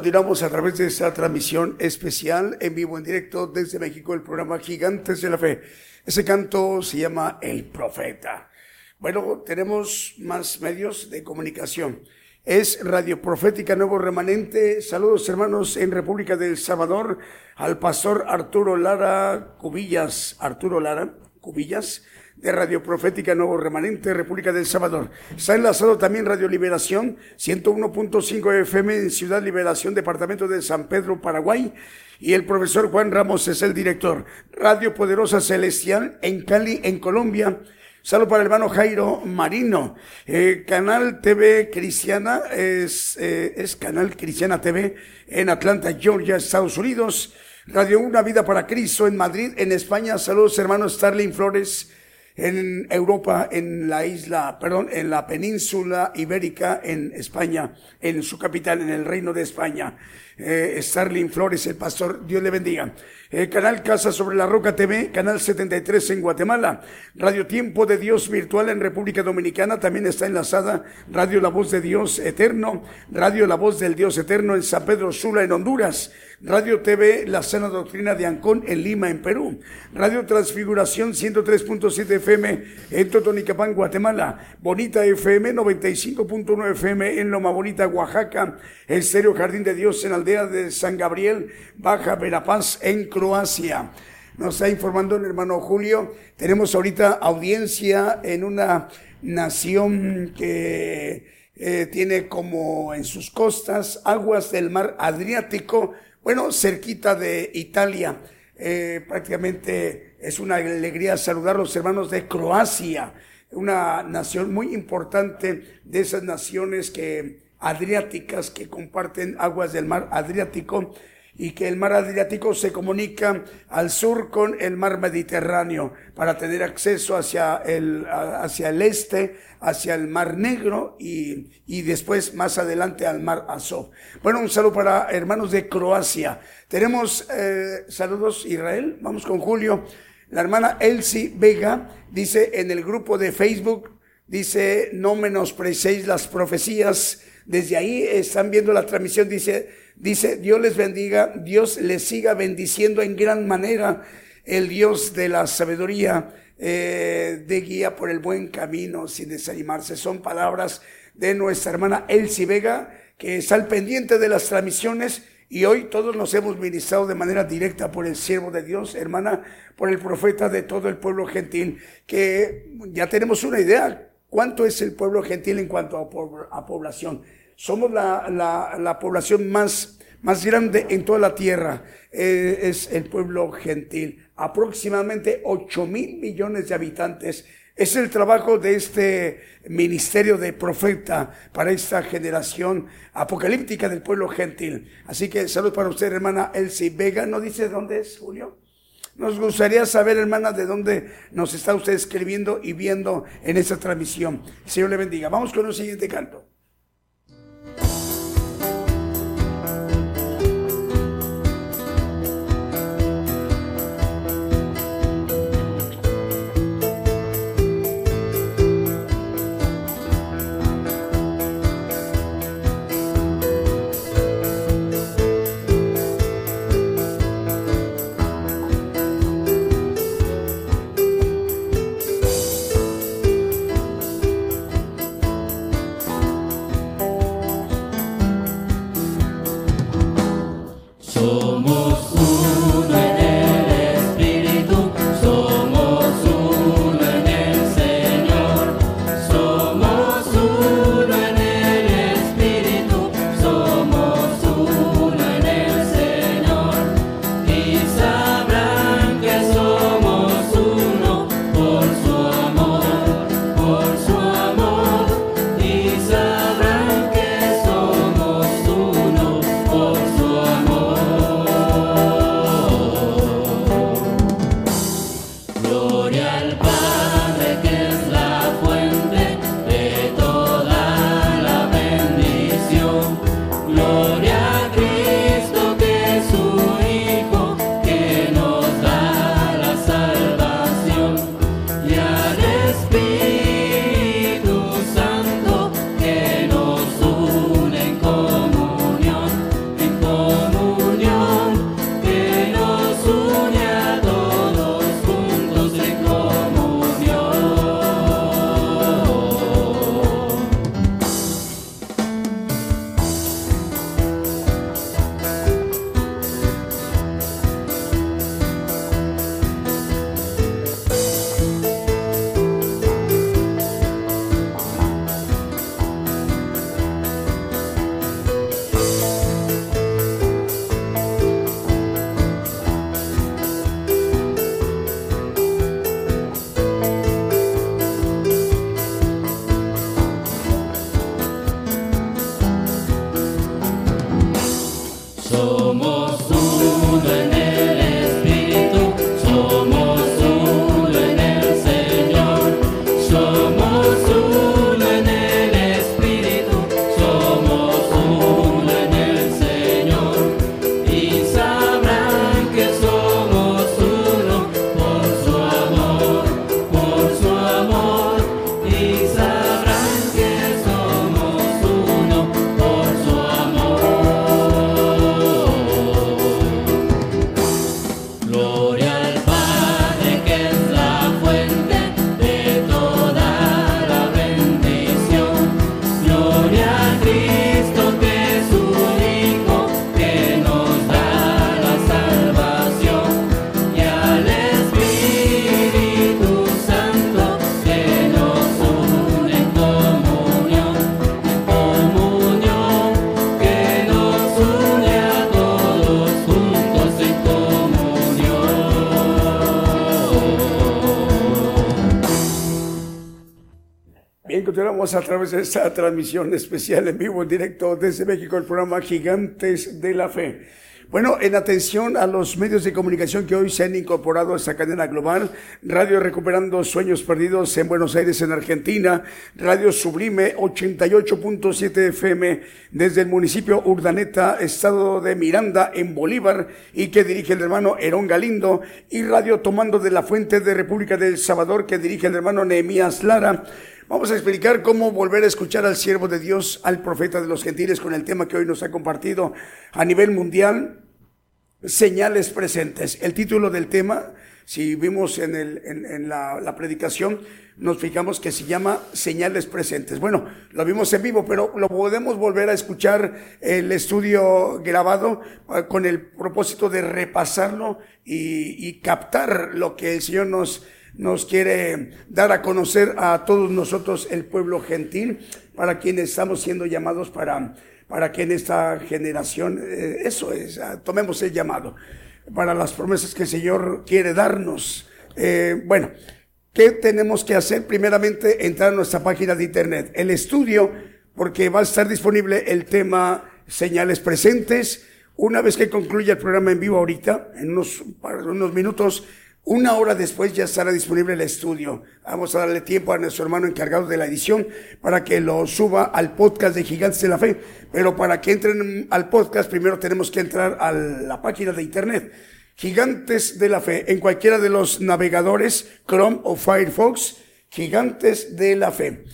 continuamos a través de esta transmisión especial en vivo, en directo desde México, el programa Gigantes de la Fe. Ese canto se llama El Profeta. Bueno, tenemos más medios de comunicación. Es Radio Profética Nuevo Remanente. Saludos hermanos en República del Salvador al pastor Arturo Lara Cubillas. Arturo Lara Cubillas de Radio Profética Nuevo Remanente, República del Salvador. Está enlazado también Radio Liberación, 101.5 FM en Ciudad Liberación, Departamento de San Pedro, Paraguay. Y el profesor Juan Ramos es el director. Radio Poderosa Celestial en Cali, en Colombia. Saludo para el hermano Jairo Marino. Eh, Canal TV Cristiana es, eh, es Canal Cristiana TV en Atlanta, Georgia, Estados Unidos. Radio Una Vida para Cristo en Madrid, en España. Saludos hermanos Starling Flores en Europa, en la isla, perdón, en la península ibérica, en España, en su capital, en el Reino de España. Eh, Starling Flores, el pastor, Dios le bendiga. Eh, canal Casa sobre la Roca TV, Canal 73 en Guatemala, Radio Tiempo de Dios Virtual en República Dominicana, también está enlazada Radio La Voz de Dios Eterno, Radio La Voz del Dios Eterno en San Pedro Sula en Honduras, Radio TV La Sana Doctrina de Ancón en Lima en Perú, Radio Transfiguración 103.7 FM en Totonicapán, Guatemala, Bonita FM 95.9 FM en Loma Bonita, Oaxaca, Estéreo Jardín de Dios en De San Gabriel, Baja Verapaz en Croacia. Nos está informando el hermano Julio. Tenemos ahorita audiencia en una nación que eh, tiene como en sus costas aguas del mar Adriático, bueno, cerquita de Italia. Eh, prácticamente es una alegría saludar a los hermanos de Croacia, una nación muy importante de esas naciones que adriáticas que comparten aguas del mar Adriático y que el mar Adriático se comunica al sur con el mar Mediterráneo para tener acceso hacia el, hacia el este, hacia el mar Negro y, y después más adelante al mar Azov. Bueno, un saludo para hermanos de Croacia. Tenemos eh, saludos Israel, vamos con Julio. La hermana Elsie Vega dice en el grupo de Facebook, dice, no menosprecéis las profecías. Desde ahí están viendo la transmisión, dice, Dice, Dios les bendiga, Dios les siga bendiciendo en gran manera, el Dios de la sabiduría, eh, de guía por el buen camino sin desanimarse. Son palabras de nuestra hermana Elsie Vega, que está al pendiente de las transmisiones y hoy todos nos hemos ministrado de manera directa por el siervo de Dios, hermana, por el profeta de todo el pueblo gentil, que ya tenemos una idea cuánto es el pueblo gentil en cuanto a población. Somos la, la, la población más, más grande en toda la tierra. Eh, es el pueblo gentil. Aproximadamente 8 mil millones de habitantes. Es el trabajo de este ministerio de profeta para esta generación apocalíptica del pueblo gentil. Así que salud para usted, hermana Elsie Vega. ¿No dice dónde es, Julio? Nos gustaría saber, hermana, de dónde nos está usted escribiendo y viendo en esta transmisión. Señor le bendiga. Vamos con un siguiente canto. A través de esta transmisión especial en vivo, en directo desde México, el programa Gigantes de la Fe. Bueno, en atención a los medios de comunicación que hoy se han incorporado a esta cadena global, Radio Recuperando Sueños Perdidos en Buenos Aires, en Argentina, Radio Sublime 88.7 FM desde el municipio Urdaneta, estado de Miranda, en Bolívar, y que dirige el hermano Herón Galindo, y Radio Tomando de la Fuente de República del Salvador, que dirige el hermano Nehemías Lara. Vamos a explicar cómo volver a escuchar al siervo de Dios, al profeta de los gentiles, con el tema que hoy nos ha compartido a nivel mundial, señales presentes. El título del tema, si vimos en, el, en, la, la, predicación, nos fijamos que se llama señales presentes. Bueno, lo vimos en vivo, pero lo podemos volver a escuchar el estudio grabado eh, con el propósito de repasarlo y, y captar lo que el Señor nos nos quiere dar a conocer a todos nosotros el pueblo gentil, para quienes estamos siendo llamados para, para que en esta generación, eh, eso es, ah, tomemos el llamado, para las promesas que el Señor quiere darnos. Eh, bueno, ¿qué tenemos que hacer? Primeramente, entrar a nuestra página de internet, el estudio, porque va a estar disponible el tema señales presentes. Una vez que concluya el programa en vivo ahorita, en unos, unos minutos, una hora después ya estará disponible el estudio. Vamos a darle tiempo a nuestro hermano encargado de la edición para que lo suba al podcast de Gigantes de la Fe. Pero para que entren al podcast, primero tenemos que entrar a la página de internet. Gigantes de la Fe, en cualquiera de los navegadores, Chrome o Firefox, Gigantes de la Fe.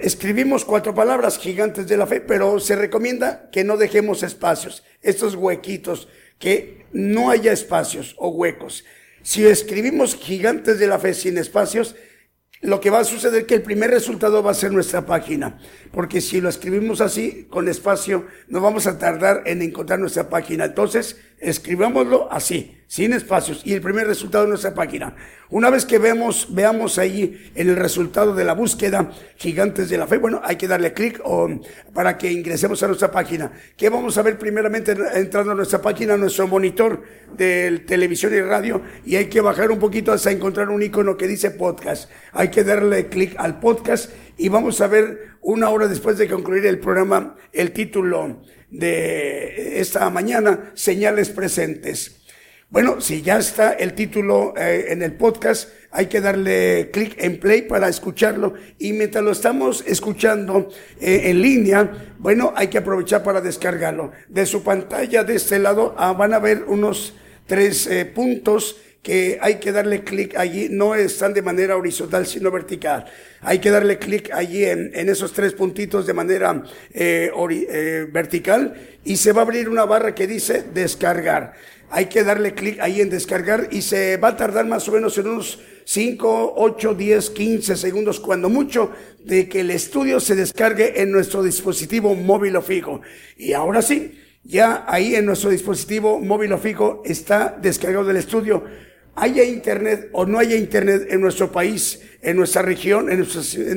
Escribimos cuatro palabras, Gigantes de la Fe, pero se recomienda que no dejemos espacios, estos huequitos, que no haya espacios o huecos. Si escribimos gigantes de la fe sin espacios, lo que va a suceder es que el primer resultado va a ser nuestra página. Porque si lo escribimos así, con espacio, no vamos a tardar en encontrar nuestra página. Entonces, escribámoslo así, sin espacios. Y el primer resultado de nuestra página. Una vez que vemos, veamos ahí en el resultado de la búsqueda Gigantes de la Fe, bueno, hay que darle clic para que ingresemos a nuestra página. ¿Qué vamos a ver primeramente entrando a nuestra página, nuestro monitor de televisión y radio? Y hay que bajar un poquito hasta encontrar un icono que dice podcast. Hay que darle clic al podcast y vamos a ver una hora después de concluir el programa el título de esta mañana, señales presentes. Bueno, si ya está el título eh, en el podcast, hay que darle clic en play para escucharlo. Y mientras lo estamos escuchando eh, en línea, bueno, hay que aprovechar para descargarlo. De su pantalla de este lado ah, van a ver unos tres eh, puntos que hay que darle clic allí, no están de manera horizontal, sino vertical. Hay que darle clic allí en, esos tres puntitos de manera eh, eh, vertical y se va a abrir una barra que dice descargar. Hay que darle clic ahí en descargar y se va a tardar más o menos en unos 5, 8, 10, 15 segundos, cuando mucho, de que el estudio se descargue en nuestro dispositivo móvil o fijo. Y ahora sí, ya ahí en nuestro dispositivo móvil o fijo está descargado del estudio haya internet o no haya internet en nuestro país, en nuestra región, en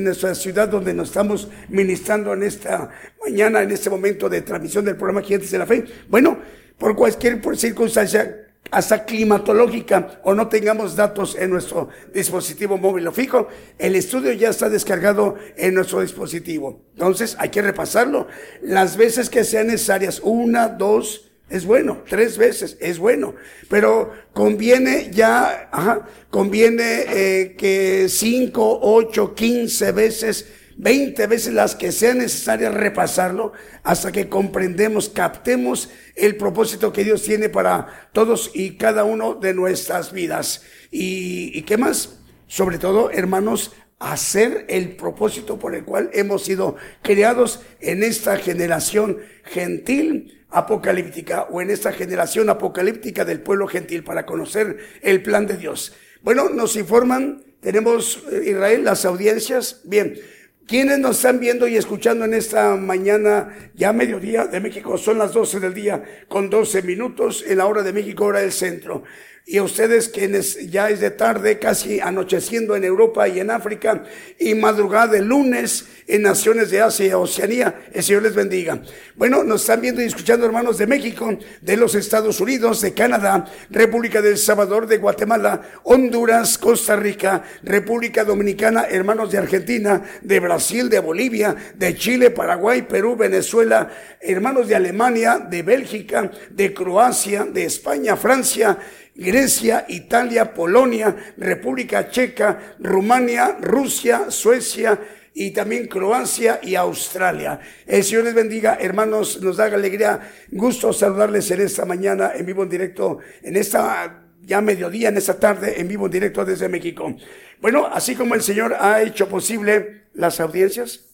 nuestra, ciudad donde nos estamos ministrando en esta mañana, en este momento de transmisión del programa Gigantes de la Fe. Bueno, por cualquier circunstancia, hasta climatológica o no tengamos datos en nuestro dispositivo móvil o fijo, el estudio ya está descargado en nuestro dispositivo. Entonces hay que repasarlo las veces que sean necesarias, una, dos, es bueno, tres veces es bueno, pero conviene ya, ajá, conviene eh, que cinco, ocho, quince veces, veinte veces las que sean necesarias repasarlo hasta que comprendemos, captemos el propósito que Dios tiene para todos y cada uno de nuestras vidas. ¿Y, y qué más? Sobre todo, hermanos, hacer el propósito por el cual hemos sido creados en esta generación gentil apocalíptica o en esta generación apocalíptica del pueblo gentil para conocer el plan de Dios. Bueno, nos informan, tenemos eh, Israel, las audiencias. Bien, quienes nos están viendo y escuchando en esta mañana, ya mediodía de México, son las 12 del día con 12 minutos en la hora de México, hora del centro y a ustedes quienes ya es de tarde, casi anocheciendo en Europa y en África, y madrugada de lunes en naciones de Asia y Oceanía, el Señor les bendiga. Bueno, nos están viendo y escuchando hermanos de México, de los Estados Unidos, de Canadá, República del Salvador, de Guatemala, Honduras, Costa Rica, República Dominicana, hermanos de Argentina, de Brasil, de Bolivia, de Chile, Paraguay, Perú, Venezuela, hermanos de Alemania, de Bélgica, de Croacia, de España, Francia, Grecia, Italia, Polonia, República Checa, Rumania, Rusia, Suecia y también Croacia y Australia. El Señor les bendiga, hermanos, nos da alegría, gusto saludarles en esta mañana en vivo en directo, en esta ya mediodía, en esta tarde, en vivo en directo desde México. Bueno, así como el Señor ha hecho posible las audiencias.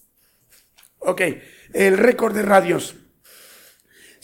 Ok, el récord de radios.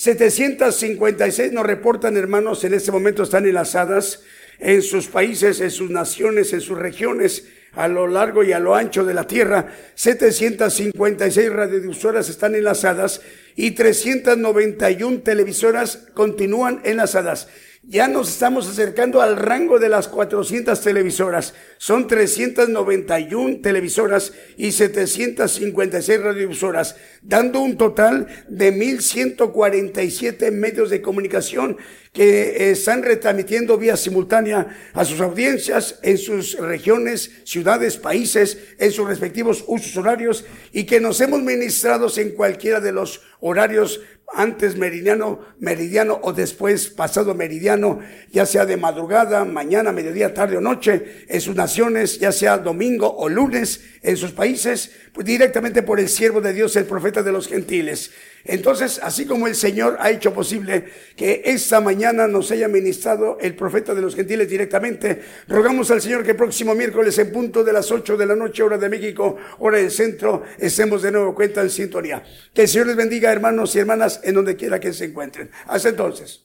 756 nos reportan, hermanos, en este momento están enlazadas en sus países, en sus naciones, en sus regiones, a lo largo y a lo ancho de la tierra. 756 radiodifusoras están enlazadas y 391 televisoras continúan enlazadas. Ya nos estamos acercando al rango de las 400 televisoras. Son 391 televisoras y 756 radiodifusoras, dando un total de 1147 medios de comunicación que están retransmitiendo vía simultánea a sus audiencias en sus regiones, ciudades, países, en sus respectivos usos horarios y que nos hemos ministrado en cualquiera de los horarios antes meridiano, meridiano o después pasado meridiano, ya sea de madrugada, mañana, mediodía, tarde o noche, en sus naciones, ya sea domingo o lunes, en sus países, pues directamente por el siervo de Dios, el profeta de los gentiles. Entonces, así como el Señor ha hecho posible que esta mañana nos haya ministrado el profeta de los gentiles directamente, rogamos al Señor que el próximo miércoles en punto de las 8 de la noche, hora de México, hora del centro, estemos de nuevo cuenta en sintonía. Que el Señor les bendiga, hermanos y hermanas, en donde quiera que se encuentren. Hasta entonces.